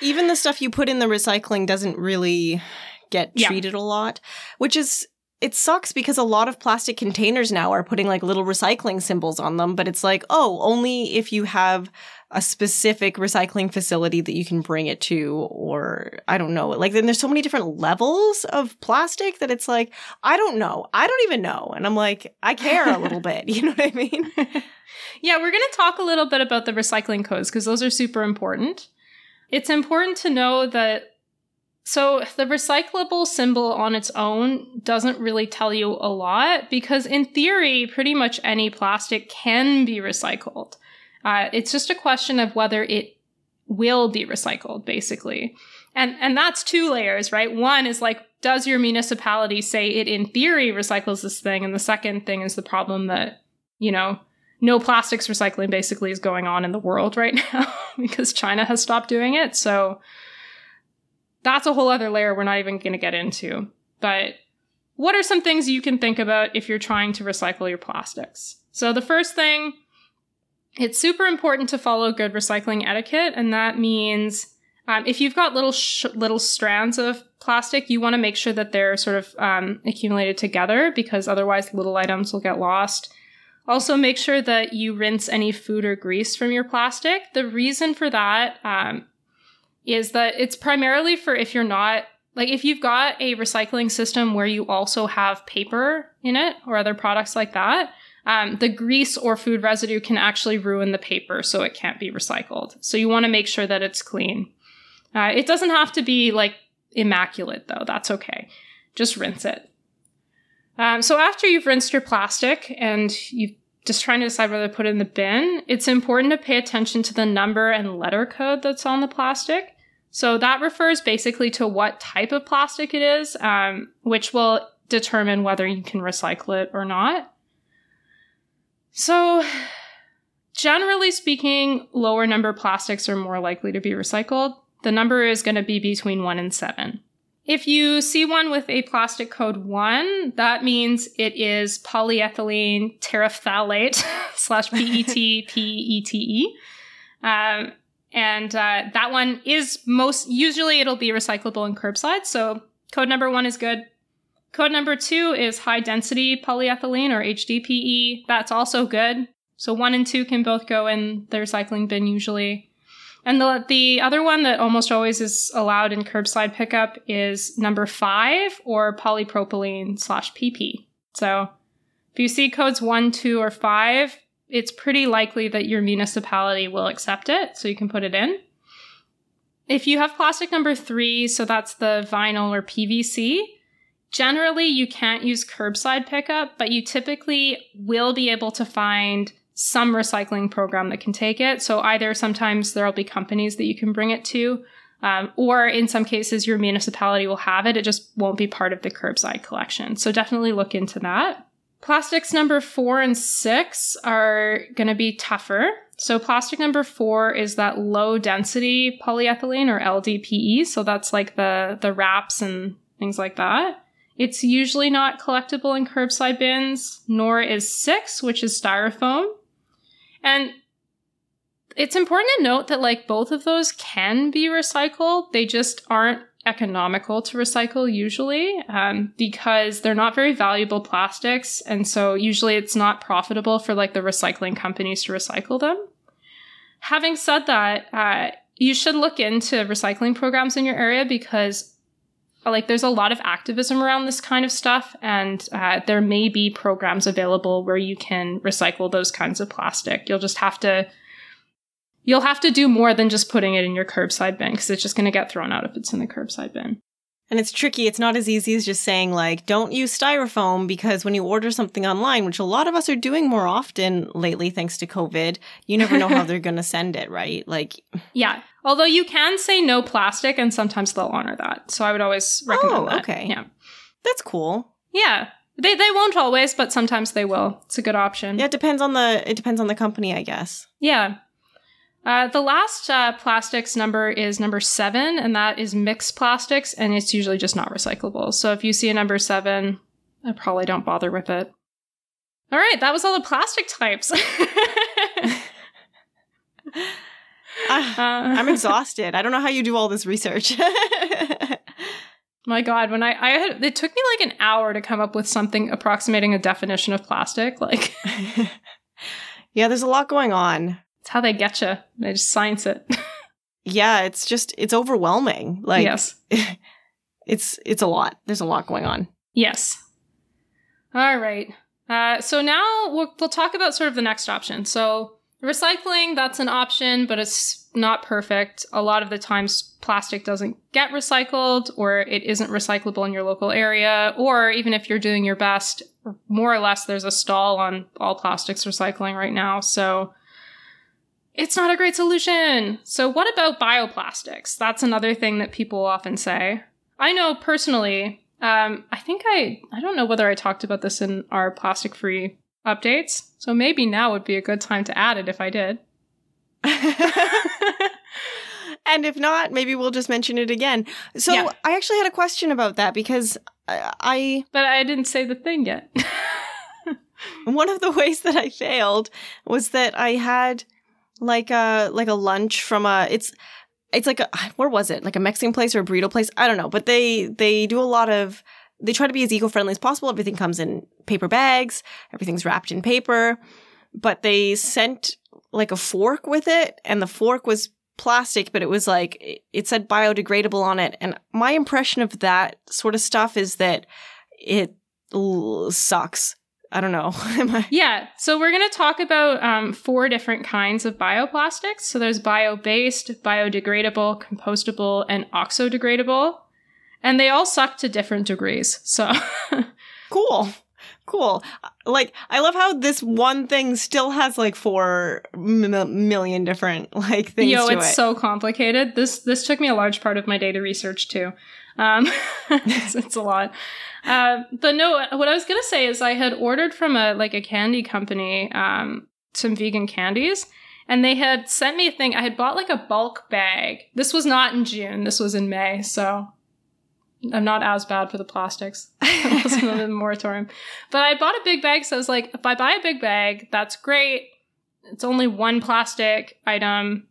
Even the stuff you put in the recycling doesn't really get treated yeah. a lot which is it sucks because a lot of plastic containers now are putting like little recycling symbols on them, but it's like, oh, only if you have a specific recycling facility that you can bring it to, or I don't know. Like, then there's so many different levels of plastic that it's like, I don't know. I don't even know. And I'm like, I care a little bit. You know what I mean? yeah, we're going to talk a little bit about the recycling codes because those are super important. It's important to know that so the recyclable symbol on its own doesn't really tell you a lot because in theory, pretty much any plastic can be recycled. Uh, it's just a question of whether it will be recycled, basically. And, and that's two layers, right? One is like, does your municipality say it in theory recycles this thing? And the second thing is the problem that, you know, no plastics recycling basically is going on in the world right now because China has stopped doing it. So, that's a whole other layer we're not even going to get into. But what are some things you can think about if you're trying to recycle your plastics? So the first thing, it's super important to follow good recycling etiquette, and that means um, if you've got little sh- little strands of plastic, you want to make sure that they're sort of um, accumulated together because otherwise little items will get lost. Also, make sure that you rinse any food or grease from your plastic. The reason for that um, is that it's primarily for if you're not like if you've got a recycling system where you also have paper in it or other products like that um, the grease or food residue can actually ruin the paper so it can't be recycled. So you want to make sure that it's clean. Uh, it doesn't have to be like immaculate though. That's okay. Just rinse it. Um, so after you've rinsed your plastic and you've just trying to decide whether to put it in the bin, it's important to pay attention to the number and letter code that's on the plastic. So that refers basically to what type of plastic it is, um, which will determine whether you can recycle it or not. So, generally speaking, lower number plastics are more likely to be recycled. The number is going to be between one and seven. If you see one with a plastic code 1, that means it is polyethylene terephthalate slash PET Um, and uh, that one is most, usually it'll be recyclable in curbside. So code number one is good. Code number two is high density polyethylene or HDPE. That's also good. So one and two can both go in the recycling bin usually. And the the other one that almost always is allowed in curbside pickup is number five or polypropylene slash PP. So if you see codes one, two, or five, it's pretty likely that your municipality will accept it, so you can put it in. If you have plastic number three, so that's the vinyl or PVC, generally you can't use curbside pickup, but you typically will be able to find some recycling program that can take it. So either sometimes there'll be companies that you can bring it to, um, or in some cases your municipality will have it. It just won't be part of the curbside collection. So definitely look into that. Plastics number four and six are going to be tougher. So, plastic number four is that low density polyethylene or LDPE. So, that's like the, the wraps and things like that. It's usually not collectible in curbside bins, nor is six, which is styrofoam. And it's important to note that like both of those can be recycled. They just aren't economical to recycle usually um, because they're not very valuable plastics. And so usually it's not profitable for like the recycling companies to recycle them. Having said that, uh, you should look into recycling programs in your area because like there's a lot of activism around this kind of stuff and uh, there may be programs available where you can recycle those kinds of plastic you'll just have to you'll have to do more than just putting it in your curbside bin because it's just going to get thrown out if it's in the curbside bin. And it's tricky. It's not as easy as just saying, like, don't use styrofoam because when you order something online, which a lot of us are doing more often lately thanks to COVID, you never know how they're going to send it, right? Like, yeah. Although you can say no plastic and sometimes they'll honor that. So I would always recommend oh, that. okay. Yeah. That's cool. Yeah. They, they won't always, but sometimes they will. It's a good option. Yeah, it depends on the it depends on the company, I guess. Yeah. Uh, the last uh, plastics number is number seven, and that is mixed plastics, and it's usually just not recyclable. So if you see a number seven, I probably don't bother with it. All right, that was all the plastic types. Uh, I'm exhausted. I don't know how you do all this research. My God, when I, I had, it took me like an hour to come up with something approximating a definition of plastic. Like, yeah, there's a lot going on. How they get you. They just science it. yeah, it's just it's overwhelming. Like yes, it's it's a lot. There's a lot going on. Yes. All right. Uh, so now we'll, we'll talk about sort of the next option. So recycling, that's an option, but it's not perfect. A lot of the times, plastic doesn't get recycled, or it isn't recyclable in your local area, or even if you're doing your best, more or less, there's a stall on all plastics recycling right now. So it's not a great solution. So, what about bioplastics? That's another thing that people often say. I know personally, um, I think I, I don't know whether I talked about this in our plastic free updates. So, maybe now would be a good time to add it if I did. and if not, maybe we'll just mention it again. So, yeah. I actually had a question about that because I. But I didn't say the thing yet. one of the ways that I failed was that I had like a like a lunch from a it's it's like a where was it? Like a Mexican place or a burrito place? I don't know. But they they do a lot of they try to be as eco friendly as possible. Everything comes in paper bags. Everything's wrapped in paper. But they sent like a fork with it and the fork was plastic but it was like it said biodegradable on it. And my impression of that sort of stuff is that it sucks I don't know. yeah. So we're going to talk about um, four different kinds of bioplastics. So there's bio-based, biodegradable, compostable, and oxodegradable, and they all suck to different degrees. So cool. Cool. Like I love how this one thing still has like four m- million different like things. Yo, it's it. so complicated. This this took me a large part of my data research too. Um, it's, it's a lot. Uh, but no, what I was gonna say is I had ordered from a like a candy company um, some vegan candies, and they had sent me a thing. I had bought like a bulk bag. This was not in June. This was in May. So I'm not as bad for the plastics. I was in the moratorium, but I bought a big bag. So I was like, if I buy a big bag, that's great. It's only one plastic item.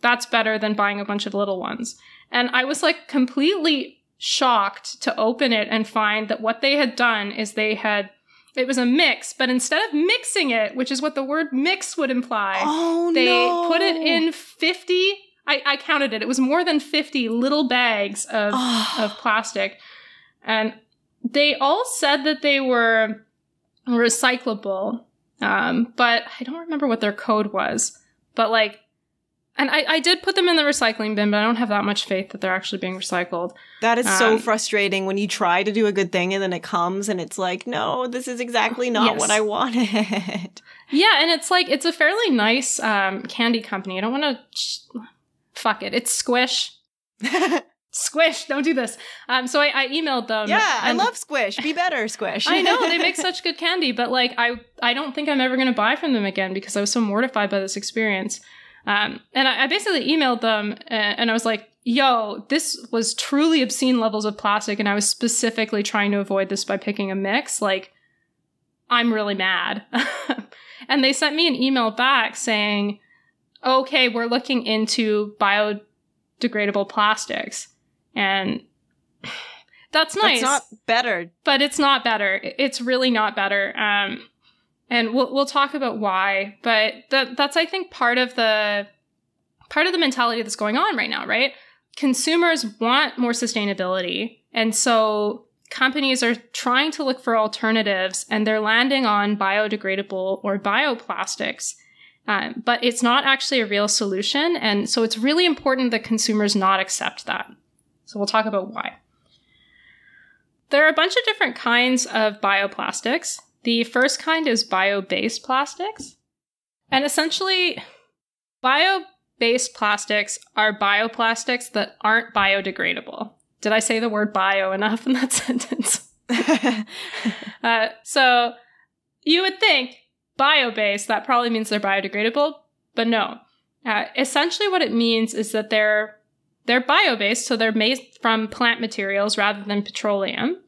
That's better than buying a bunch of little ones. And I was like completely shocked to open it and find that what they had done is they had it was a mix, but instead of mixing it, which is what the word mix would imply, oh, they no. put it in 50 I, I counted it. It was more than 50 little bags of, of plastic. And they all said that they were recyclable. Um, but I don't remember what their code was. But like and I, I did put them in the recycling bin, but I don't have that much faith that they're actually being recycled. That is um, so frustrating when you try to do a good thing and then it comes and it's like, no, this is exactly not yes. what I wanted. Yeah, and it's like, it's a fairly nice um, candy company. I don't want to. Ch- fuck it. It's Squish. Squish, don't do this. Um, so I, I emailed them. Yeah, I love Squish. Be better, Squish. I know they make such good candy, but like I, I don't think I'm ever going to buy from them again because I was so mortified by this experience. Um, and I, I basically emailed them and, and I was like, "Yo, this was truly obscene levels of plastic, and I was specifically trying to avoid this by picking a mix. Like, I'm really mad." and they sent me an email back saying, "Okay, we're looking into biodegradable plastics," and that's nice That's not better. but it's not better. It's really not better. Um, and we'll we'll talk about why. But that that's I think part of the part of the mentality that's going on right now, right? Consumers want more sustainability, and so companies are trying to look for alternatives, and they're landing on biodegradable or bioplastics. Um, but it's not actually a real solution, and so it's really important that consumers not accept that. So we'll talk about why. There are a bunch of different kinds of bioplastics. The first kind is bio based plastics. And essentially, bio based plastics are bioplastics that aren't biodegradable. Did I say the word bio enough in that sentence? Uh, so you would think bio based, that probably means they're biodegradable, but no. Uh, essentially, what it means is that they're they're bio-based, so they're made from plant materials rather than petroleum.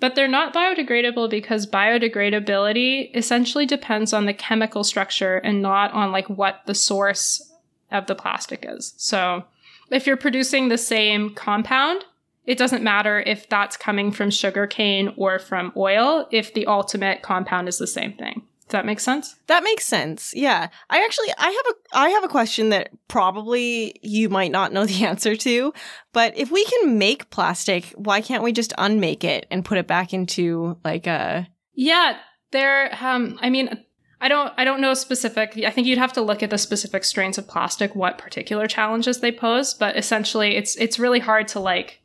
But they're not biodegradable because biodegradability essentially depends on the chemical structure and not on like what the source of the plastic is. So if you're producing the same compound, it doesn't matter if that's coming from sugar cane or from oil if the ultimate compound is the same thing. Does that make sense? That makes sense. Yeah. I actually I have a I have a question that probably you might not know the answer to, but if we can make plastic, why can't we just unmake it and put it back into like a Yeah, there. Um, I mean, I don't. I don't know specific. I think you'd have to look at the specific strains of plastic, what particular challenges they pose. But essentially, it's it's really hard to like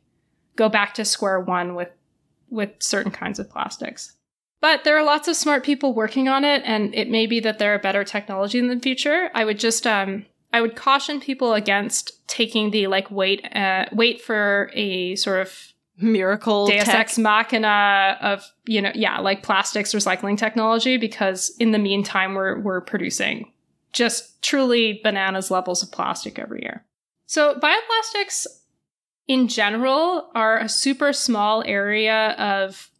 go back to square one with with certain kinds of plastics. But there are lots of smart people working on it, and it may be that there are better technology in the future. I would just um, I would caution people against taking the like wait uh, wait for a sort of miracle Deus tech? Ex Machina of you know yeah like plastics recycling technology because in the meantime we're we're producing just truly bananas levels of plastic every year. So bioplastics in general are a super small area of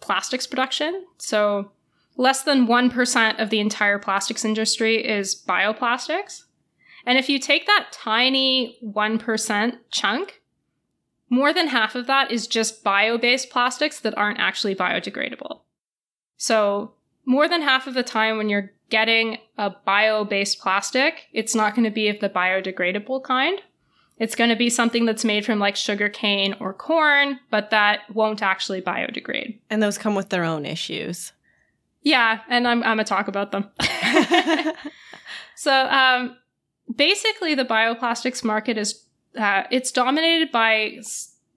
plastics production. So less than 1% of the entire plastics industry is bioplastics. And if you take that tiny 1% chunk more than half of that is just bio based plastics that aren't actually biodegradable. So, more than half of the time when you're getting a bio based plastic, it's not going to be of the biodegradable kind. It's going to be something that's made from like sugar cane or corn, but that won't actually biodegrade. And those come with their own issues. Yeah, and I'm, I'm going to talk about them. so, um, basically, the bioplastics market is uh, it's dominated by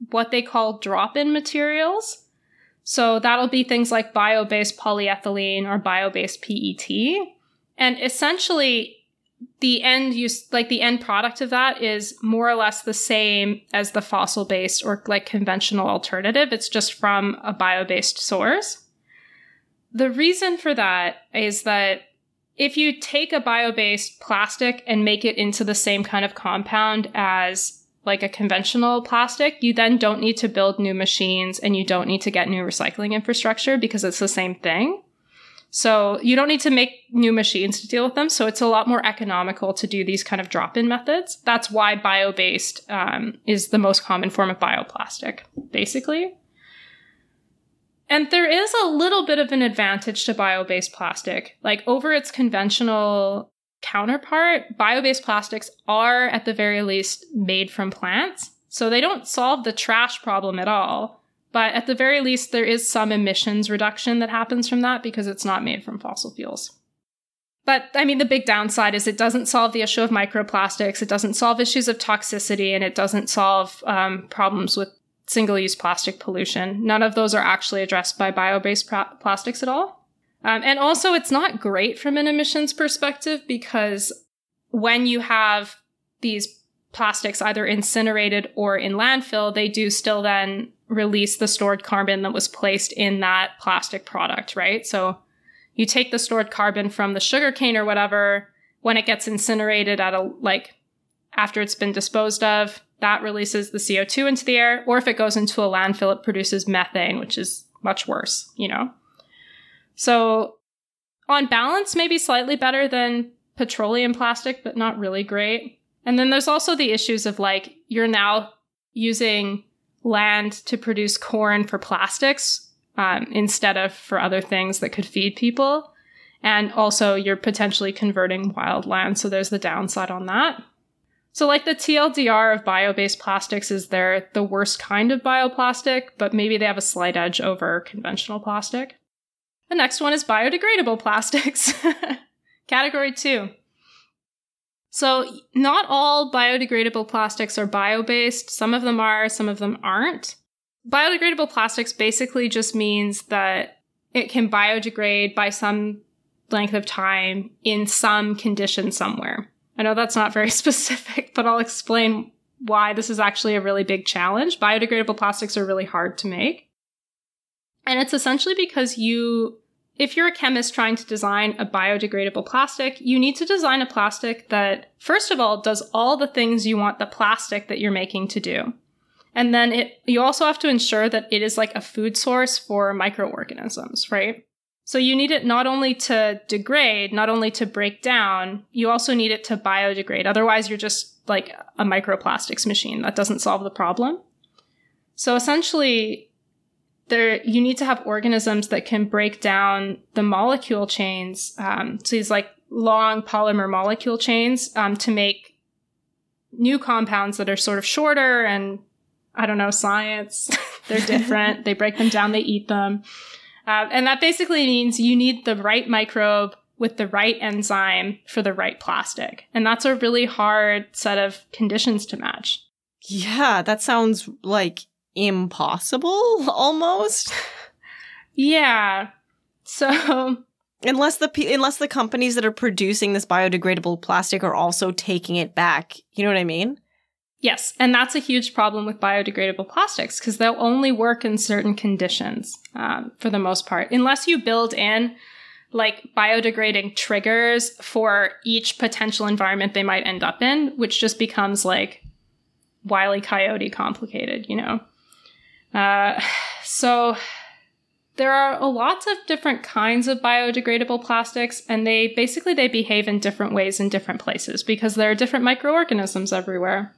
what they call drop-in materials. So that'll be things like bio-based polyethylene or bio-based PET. And essentially the end use like the end product of that is more or less the same as the fossil-based or like conventional alternative. It's just from a bio-based source. The reason for that is that if you take a bio-based plastic and make it into the same kind of compound as like a conventional plastic, you then don't need to build new machines and you don't need to get new recycling infrastructure because it's the same thing. So you don't need to make new machines to deal with them. So it's a lot more economical to do these kind of drop-in methods. That's why bio-based um, is the most common form of bioplastic, basically. And there is a little bit of an advantage to bio based plastic. Like over its conventional counterpart, bio based plastics are, at the very least, made from plants. So they don't solve the trash problem at all. But at the very least, there is some emissions reduction that happens from that because it's not made from fossil fuels. But I mean, the big downside is it doesn't solve the issue of microplastics, it doesn't solve issues of toxicity, and it doesn't solve um, problems with single use plastic pollution. None of those are actually addressed by bio based plastics at all. Um, and also, it's not great from an emissions perspective because when you have these plastics either incinerated or in landfill, they do still then release the stored carbon that was placed in that plastic product, right? So you take the stored carbon from the sugarcane or whatever, when it gets incinerated at a, like, after it's been disposed of, that releases the CO2 into the air. Or if it goes into a landfill, it produces methane, which is much worse, you know? So on balance, maybe slightly better than petroleum plastic, but not really great. And then there's also the issues of like, you're now using land to produce corn for plastics um, instead of for other things that could feed people. And also, you're potentially converting wild land. So there's the downside on that. So, like the TLDR of bio based plastics is they're the worst kind of bioplastic, but maybe they have a slight edge over conventional plastic. The next one is biodegradable plastics. Category two. So, not all biodegradable plastics are bio based. Some of them are, some of them aren't. Biodegradable plastics basically just means that it can biodegrade by some length of time in some condition somewhere. I know that's not very specific, but I'll explain why this is actually a really big challenge. Biodegradable plastics are really hard to make. And it's essentially because you if you're a chemist trying to design a biodegradable plastic, you need to design a plastic that, first of all, does all the things you want the plastic that you're making to do. And then it, you also have to ensure that it is like a food source for microorganisms, right? So you need it not only to degrade, not only to break down, you also need it to biodegrade. Otherwise, you're just like a microplastics machine. That doesn't solve the problem. So essentially, there you need to have organisms that can break down the molecule chains um, so these like long polymer molecule chains um, to make new compounds that are sort of shorter and i don't know science. They're different. They break them down they eat them. Uh, and that basically means you need the right microbe with the right enzyme for the right plastic. And that's a really hard set of conditions to match. Yeah that sounds like impossible almost. yeah. So unless the unless the companies that are producing this biodegradable plastic are also taking it back, you know what I mean? Yes, and that's a huge problem with biodegradable plastics because they'll only work in certain conditions um, for the most part, unless you build in like biodegrading triggers for each potential environment they might end up in, which just becomes like wily coyote complicated, you know. Uh, so there are a lots of different kinds of biodegradable plastics and they basically they behave in different ways in different places because there are different microorganisms everywhere.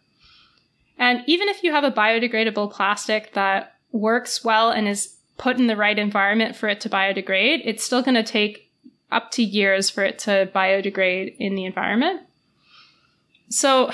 And even if you have a biodegradable plastic that works well and is put in the right environment for it to biodegrade it's still going to take up to years for it to biodegrade in the environment. So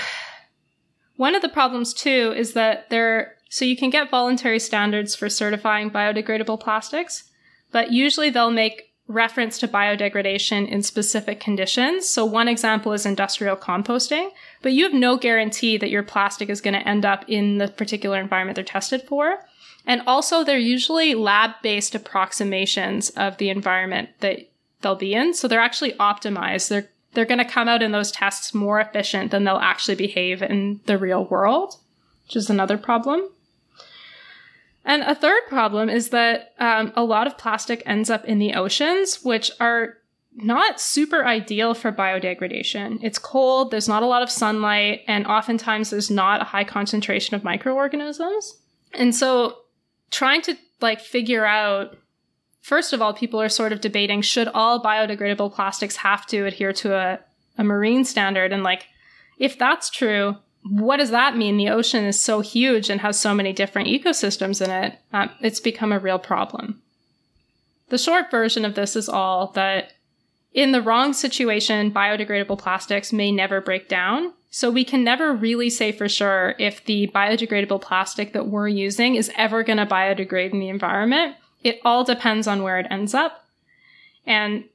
one of the problems too is that there so you can get voluntary standards for certifying biodegradable plastics, but usually they'll make reference to biodegradation in specific conditions. So one example is industrial composting, but you have no guarantee that your plastic is going to end up in the particular environment they're tested for. And also they're usually lab-based approximations of the environment that they'll be in. So they're actually optimized. They're they're going to come out in those tests more efficient than they'll actually behave in the real world, which is another problem. And a third problem is that um, a lot of plastic ends up in the oceans, which are not super ideal for biodegradation. It's cold, there's not a lot of sunlight, and oftentimes there's not a high concentration of microorganisms. And so trying to like figure out first of all, people are sort of debating should all biodegradable plastics have to adhere to a, a marine standard? And like, if that's true, what does that mean? The ocean is so huge and has so many different ecosystems in it. Um, it's become a real problem. The short version of this is all that in the wrong situation, biodegradable plastics may never break down. So we can never really say for sure if the biodegradable plastic that we're using is ever going to biodegrade in the environment. It all depends on where it ends up. And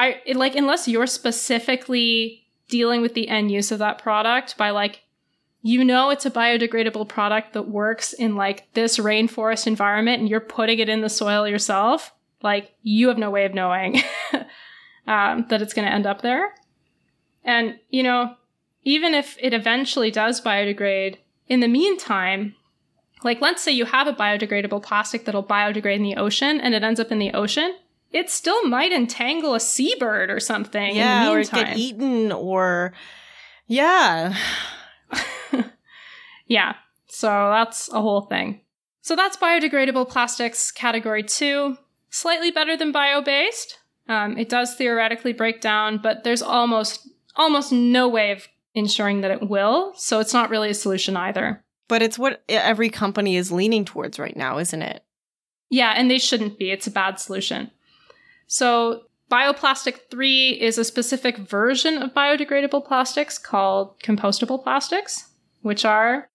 I it, like unless you're specifically dealing with the end use of that product by like you know it's a biodegradable product that works in like this rainforest environment and you're putting it in the soil yourself, like you have no way of knowing um, that it's going to end up there. And, you know, even if it eventually does biodegrade, in the meantime, like let's say you have a biodegradable plastic that'll biodegrade in the ocean and it ends up in the ocean, it still might entangle a seabird or something. Yeah, or get eaten or yeah. Yeah. So that's a whole thing. So that's biodegradable plastics category two. Slightly better than bio-based. Um, it does theoretically break down, but there's almost almost no way of ensuring that it will. So it's not really a solution either. But it's what every company is leaning towards right now, isn't it? Yeah, and they shouldn't be. It's a bad solution. So bioplastic 3 is a specific version of biodegradable plastics called compostable plastics, which are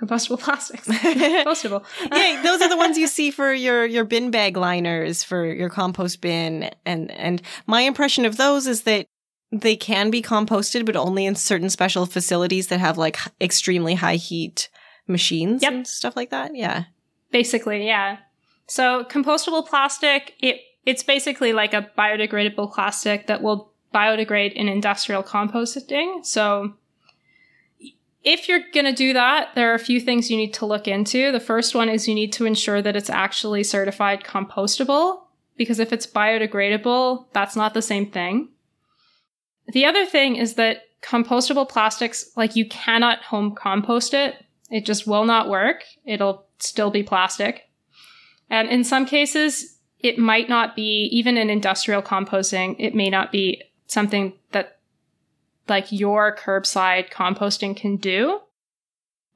compostable plastics. compostable. yeah, those are the ones you see for your your bin bag liners for your compost bin and and my impression of those is that they can be composted but only in certain special facilities that have like extremely high heat machines yep. and stuff like that. Yeah. Basically, yeah. So compostable plastic, it it's basically like a biodegradable plastic that will biodegrade in industrial composting. So if you're going to do that, there are a few things you need to look into. The first one is you need to ensure that it's actually certified compostable because if it's biodegradable, that's not the same thing. The other thing is that compostable plastics, like you cannot home compost it. It just will not work. It'll still be plastic. And in some cases, it might not be even in industrial composting it may not be something that like your curbside composting can do.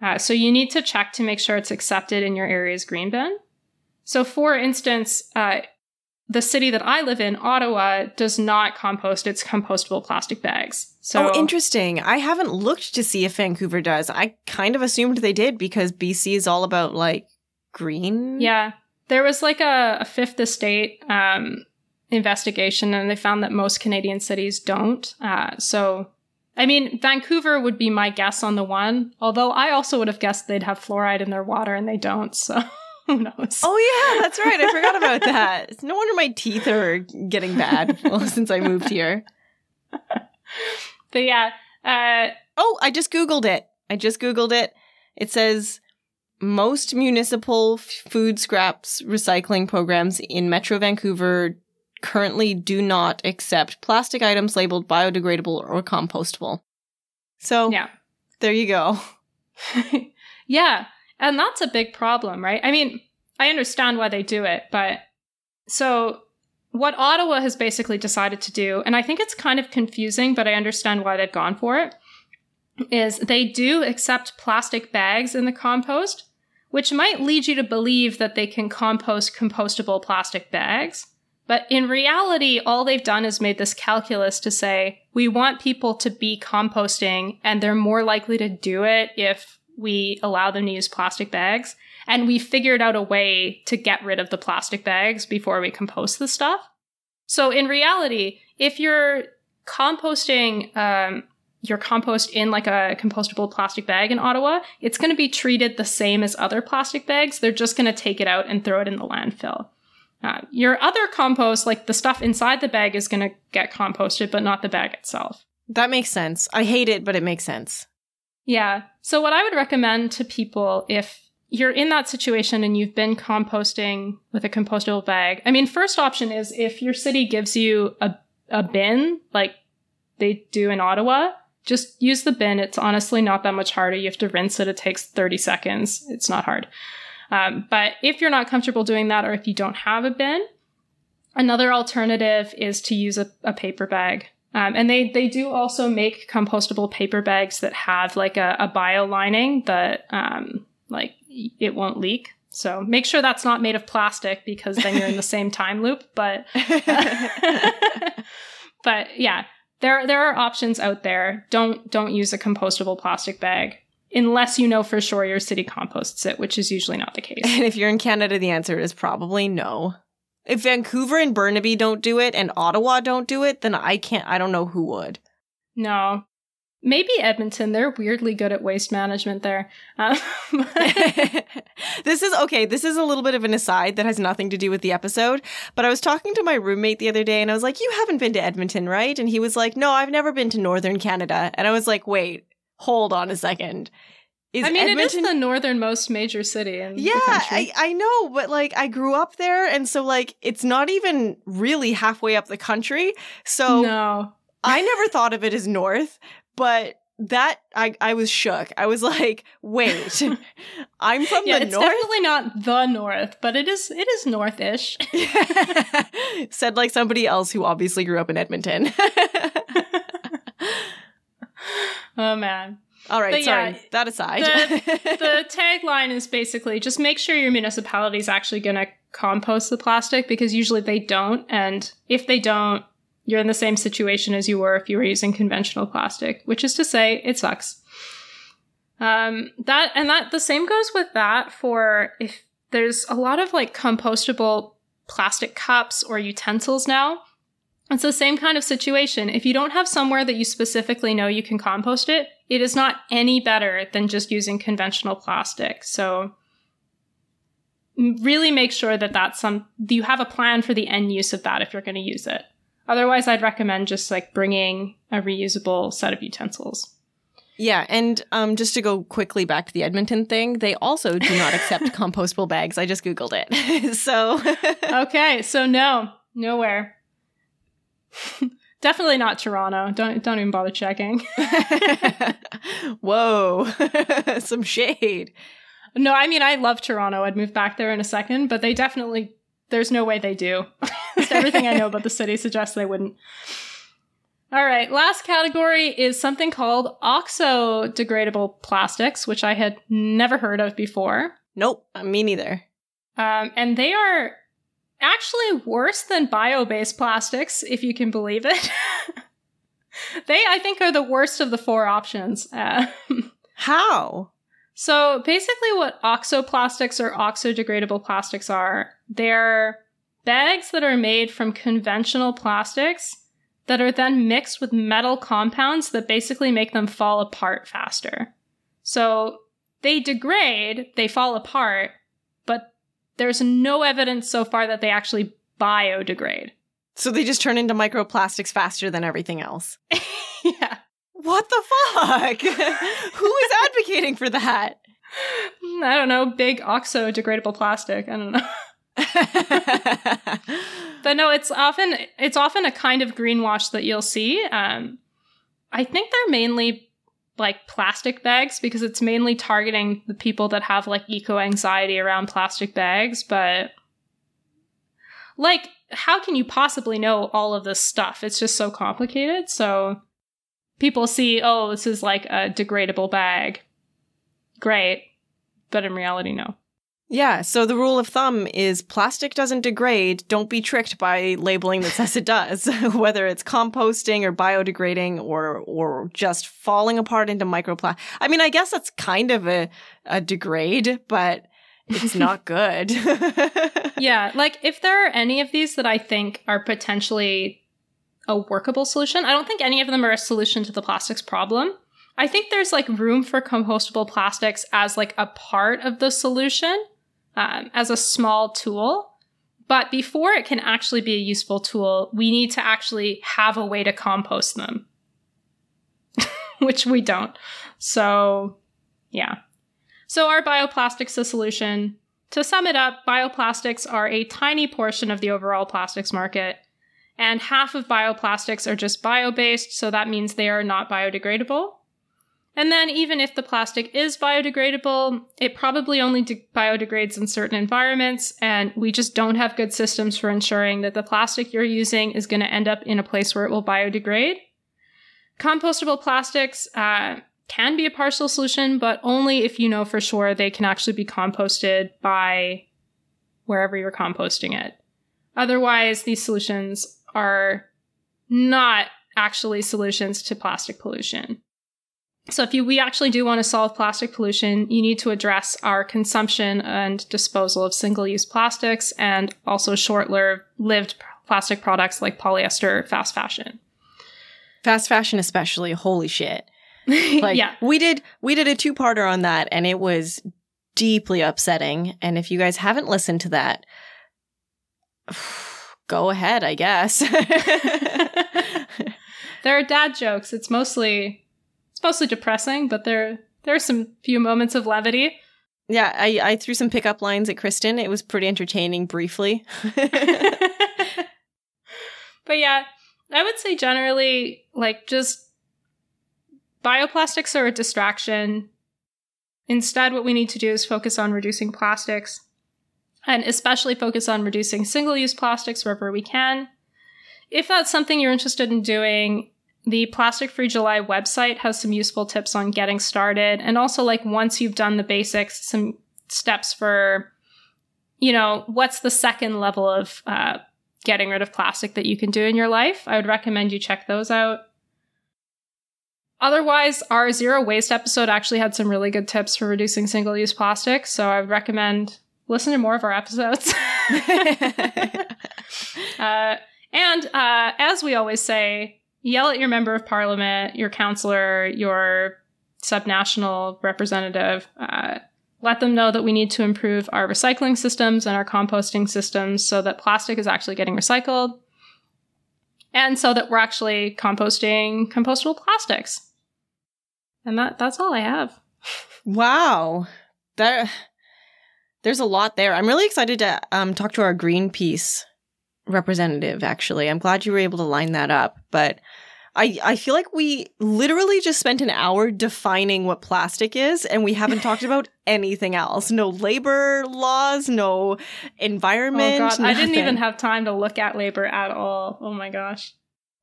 Uh, so you need to check to make sure it's accepted in your area's green bin. So for instance uh, the city that i live in ottawa does not compost its compostable plastic bags. So oh interesting. I haven't looked to see if vancouver does. I kind of assumed they did because bc is all about like green. Yeah. There was like a, a fifth estate um, investigation, and they found that most Canadian cities don't. Uh, so, I mean, Vancouver would be my guess on the one, although I also would have guessed they'd have fluoride in their water, and they don't. So. Who knows? Oh yeah, that's right. I forgot about that. No wonder my teeth are getting bad well, since I moved here. But yeah. Uh, oh, I just googled it. I just googled it. It says most municipal f- food scraps recycling programs in Metro Vancouver currently do not accept plastic items labeled biodegradable or compostable. So, yeah. There you go. yeah. And that's a big problem, right? I mean, I understand why they do it, but so what Ottawa has basically decided to do, and I think it's kind of confusing, but I understand why they've gone for it, is they do accept plastic bags in the compost, which might lead you to believe that they can compost compostable plastic bags. But in reality, all they've done is made this calculus to say, we want people to be composting and they're more likely to do it if we allow them to use plastic bags. And we figured out a way to get rid of the plastic bags before we compost the stuff. So in reality, if you're composting um, your compost in like a compostable plastic bag in Ottawa, it's going to be treated the same as other plastic bags. They're just going to take it out and throw it in the landfill. Uh, your other compost, like the stuff inside the bag, is going to get composted, but not the bag itself. That makes sense. I hate it, but it makes sense. Yeah. So, what I would recommend to people if you're in that situation and you've been composting with a compostable bag, I mean, first option is if your city gives you a, a bin, like they do in Ottawa, just use the bin. It's honestly not that much harder. You have to rinse it. It takes 30 seconds. It's not hard. Um, but if you're not comfortable doing that, or if you don't have a bin, another alternative is to use a, a paper bag. Um, and they, they do also make compostable paper bags that have like a, a bio lining that, um, like it won't leak. So make sure that's not made of plastic because then you're in the same time loop. But, but yeah, there there are options out there. Don't don't use a compostable plastic bag unless you know for sure your city composts it, which is usually not the case. And if you're in Canada, the answer is probably no. If Vancouver and Burnaby don't do it and Ottawa don't do it, then I can't I don't know who would. No. Maybe Edmonton. They're weirdly good at waste management there. Um, this is okay. This is a little bit of an aside that has nothing to do with the episode. But I was talking to my roommate the other day and I was like, You haven't been to Edmonton, right? And he was like, No, I've never been to Northern Canada. And I was like, Wait, hold on a second. Is I mean, Edmonton- it is the northernmost major city in yeah, I, I know, but like I grew up there, and so like it's not even really halfway up the country. So no, I never thought of it as north, but that I, I was shook. I was like, wait, I'm from yeah, the it's north. definitely not the north, but it is it is northish. Said like somebody else who obviously grew up in Edmonton. oh man. All right, but sorry. Yeah, that aside. the, the tagline is basically just make sure your municipality is actually going to compost the plastic because usually they don't. And if they don't, you're in the same situation as you were if you were using conventional plastic, which is to say, it sucks. Um, that and that the same goes with that for if there's a lot of like compostable plastic cups or utensils now. It's the same kind of situation. If you don't have somewhere that you specifically know you can compost it, it is not any better than just using conventional plastic. So really make sure that that's some you have a plan for the end use of that if you're going to use it. Otherwise, I'd recommend just like bringing a reusable set of utensils. Yeah, and um, just to go quickly back to the Edmonton thing, they also do not accept compostable bags. I just googled it, so okay, so no, nowhere. Definitely not Toronto. Don't don't even bother checking. Whoa, some shade. No, I mean I love Toronto. I'd move back there in a second, but they definitely there's no way they do. everything I know about the city suggests they wouldn't. All right, last category is something called oxo-degradable plastics, which I had never heard of before. Nope, me neither. Um, and they are actually worse than bio-based plastics, if you can believe it. they, I think, are the worst of the four options. Uh, How? So basically, what oxoplastics or oxo-degradable plastics are, they're bags that are made from conventional plastics that are then mixed with metal compounds that basically make them fall apart faster. So they degrade, they fall apart, there's no evidence so far that they actually biodegrade. So they just turn into microplastics faster than everything else. yeah. What the fuck? Who is advocating for that? I don't know. Big oxo degradable plastic. I don't know. but no, it's often it's often a kind of greenwash that you'll see. Um, I think they're mainly like plastic bags because it's mainly targeting the people that have like eco anxiety around plastic bags. But like, how can you possibly know all of this stuff? It's just so complicated. So people see, oh, this is like a degradable bag. Great. But in reality, no. Yeah, so the rule of thumb is plastic doesn't degrade. Don't be tricked by labeling that says it does, whether it's composting or biodegrading or or just falling apart into microplastic. I mean, I guess that's kind of a a degrade, but it's not good. yeah, like if there are any of these that I think are potentially a workable solution, I don't think any of them are a solution to the plastics problem. I think there's like room for compostable plastics as like a part of the solution um, as a small tool. But before it can actually be a useful tool, we need to actually have a way to compost them, which we don't. So, yeah. So, our bioplastics a solution. To sum it up, bioplastics are a tiny portion of the overall plastics market, and half of bioplastics are just bio based, so that means they are not biodegradable. And then, even if the plastic is biodegradable, it probably only de- biodegrades in certain environments, and we just don't have good systems for ensuring that the plastic you're using is going to end up in a place where it will biodegrade. Compostable plastics uh, can be a partial solution, but only if you know for sure they can actually be composted by wherever you're composting it. Otherwise, these solutions are not actually solutions to plastic pollution. So if you, we actually do want to solve plastic pollution, you need to address our consumption and disposal of single-use plastics and also short-lived plastic products like polyester fast fashion. Fast fashion especially, holy shit. Like yeah. we did we did a two-parter on that and it was deeply upsetting. And if you guys haven't listened to that, go ahead, I guess. there are dad jokes. It's mostly it's mostly depressing, but there there are some few moments of levity. yeah, I, I threw some pickup lines at Kristen. It was pretty entertaining briefly. but yeah, I would say generally, like, just bioplastics are a distraction. Instead, what we need to do is focus on reducing plastics and especially focus on reducing single use plastics wherever we can. If that's something you're interested in doing, the Plastic Free July website has some useful tips on getting started. And also, like, once you've done the basics, some steps for, you know, what's the second level of uh, getting rid of plastic that you can do in your life. I would recommend you check those out. Otherwise, our zero waste episode actually had some really good tips for reducing single use plastic. So I would recommend listen to more of our episodes. uh, and uh, as we always say, yell at your member of parliament, your councillor, your subnational representative. Uh, let them know that we need to improve our recycling systems and our composting systems so that plastic is actually getting recycled and so that we're actually composting compostable plastics. And that that's all I have. wow. There there's a lot there. I'm really excited to um, talk to our Greenpeace representative actually. I'm glad you were able to line that up, but I, I feel like we literally just spent an hour defining what plastic is and we haven't talked about anything else. No labor laws, no environment. Oh god, I didn't even have time to look at labor at all. Oh my gosh.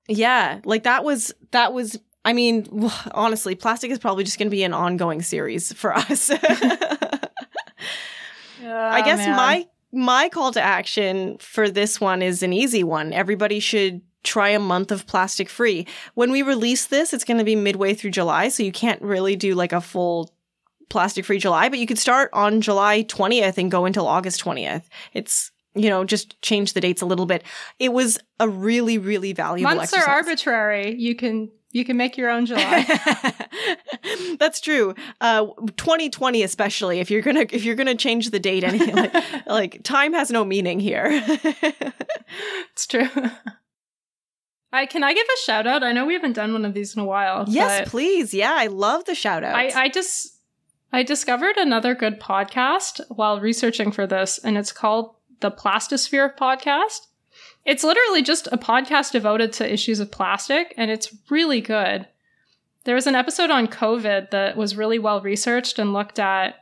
Yeah, like that was that was I mean, honestly, plastic is probably just going to be an ongoing series for us. I oh, guess man. my my call to action for this one is an easy one. Everybody should try a month of plastic free. When we release this, it's going to be midway through July, so you can't really do like a full plastic free July, but you could start on July 20th and go until August 20th. It's you know, just change the dates a little bit. It was a really, really valuable months exercise. are arbitrary. You can you can make your own July. That's true. Uh, 2020, especially if you're gonna if you're gonna change the date, anything like, like time has no meaning here. it's true. I can I give a shout out? I know we haven't done one of these in a while. yes, please. Yeah, I love the shout out. I I just I discovered another good podcast while researching for this, and it's called the Plastisphere Podcast. It's literally just a podcast devoted to issues of plastic, and it's really good. There was an episode on COVID that was really well researched and looked at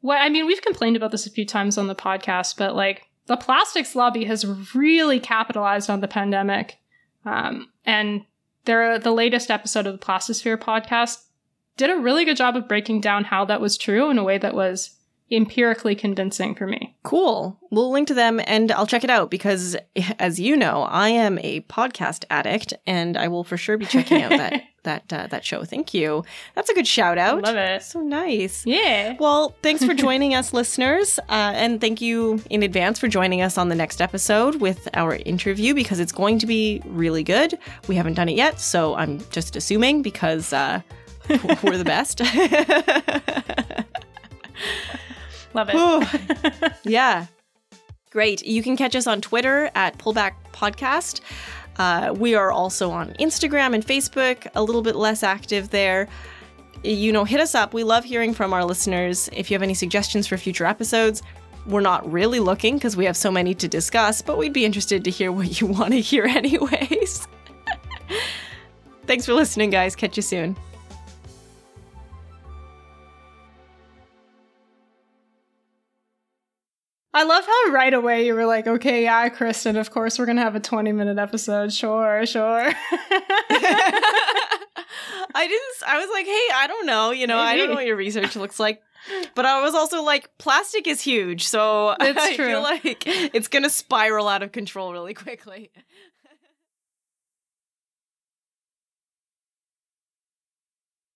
what I mean, we've complained about this a few times on the podcast, but like the plastics lobby has really capitalized on the pandemic. Um, and there, the latest episode of the Plastisphere podcast did a really good job of breaking down how that was true in a way that was empirically convincing for me. Cool. We'll link to them and I'll check it out because, as you know, I am a podcast addict and I will for sure be checking out that that uh, that show. Thank you. That's a good shout out. Love it. So nice. Yeah. Well, thanks for joining us, listeners. Uh, and thank you in advance for joining us on the next episode with our interview because it's going to be really good. We haven't done it yet, so I'm just assuming because uh, we're the best. Love it. yeah. Great. You can catch us on Twitter at Pullback Podcast. Uh, we are also on Instagram and Facebook, a little bit less active there. You know, hit us up. We love hearing from our listeners. If you have any suggestions for future episodes, we're not really looking because we have so many to discuss, but we'd be interested to hear what you want to hear, anyways. Thanks for listening, guys. Catch you soon. I love how right away you were like, okay, yeah, Kristen, of course we're going to have a 20 minute episode. Sure, sure. I didn't, I was like, hey, I don't know. You know, I don't know what your research looks like. But I was also like, plastic is huge. So It's I true. feel like it's going to spiral out of control really quickly.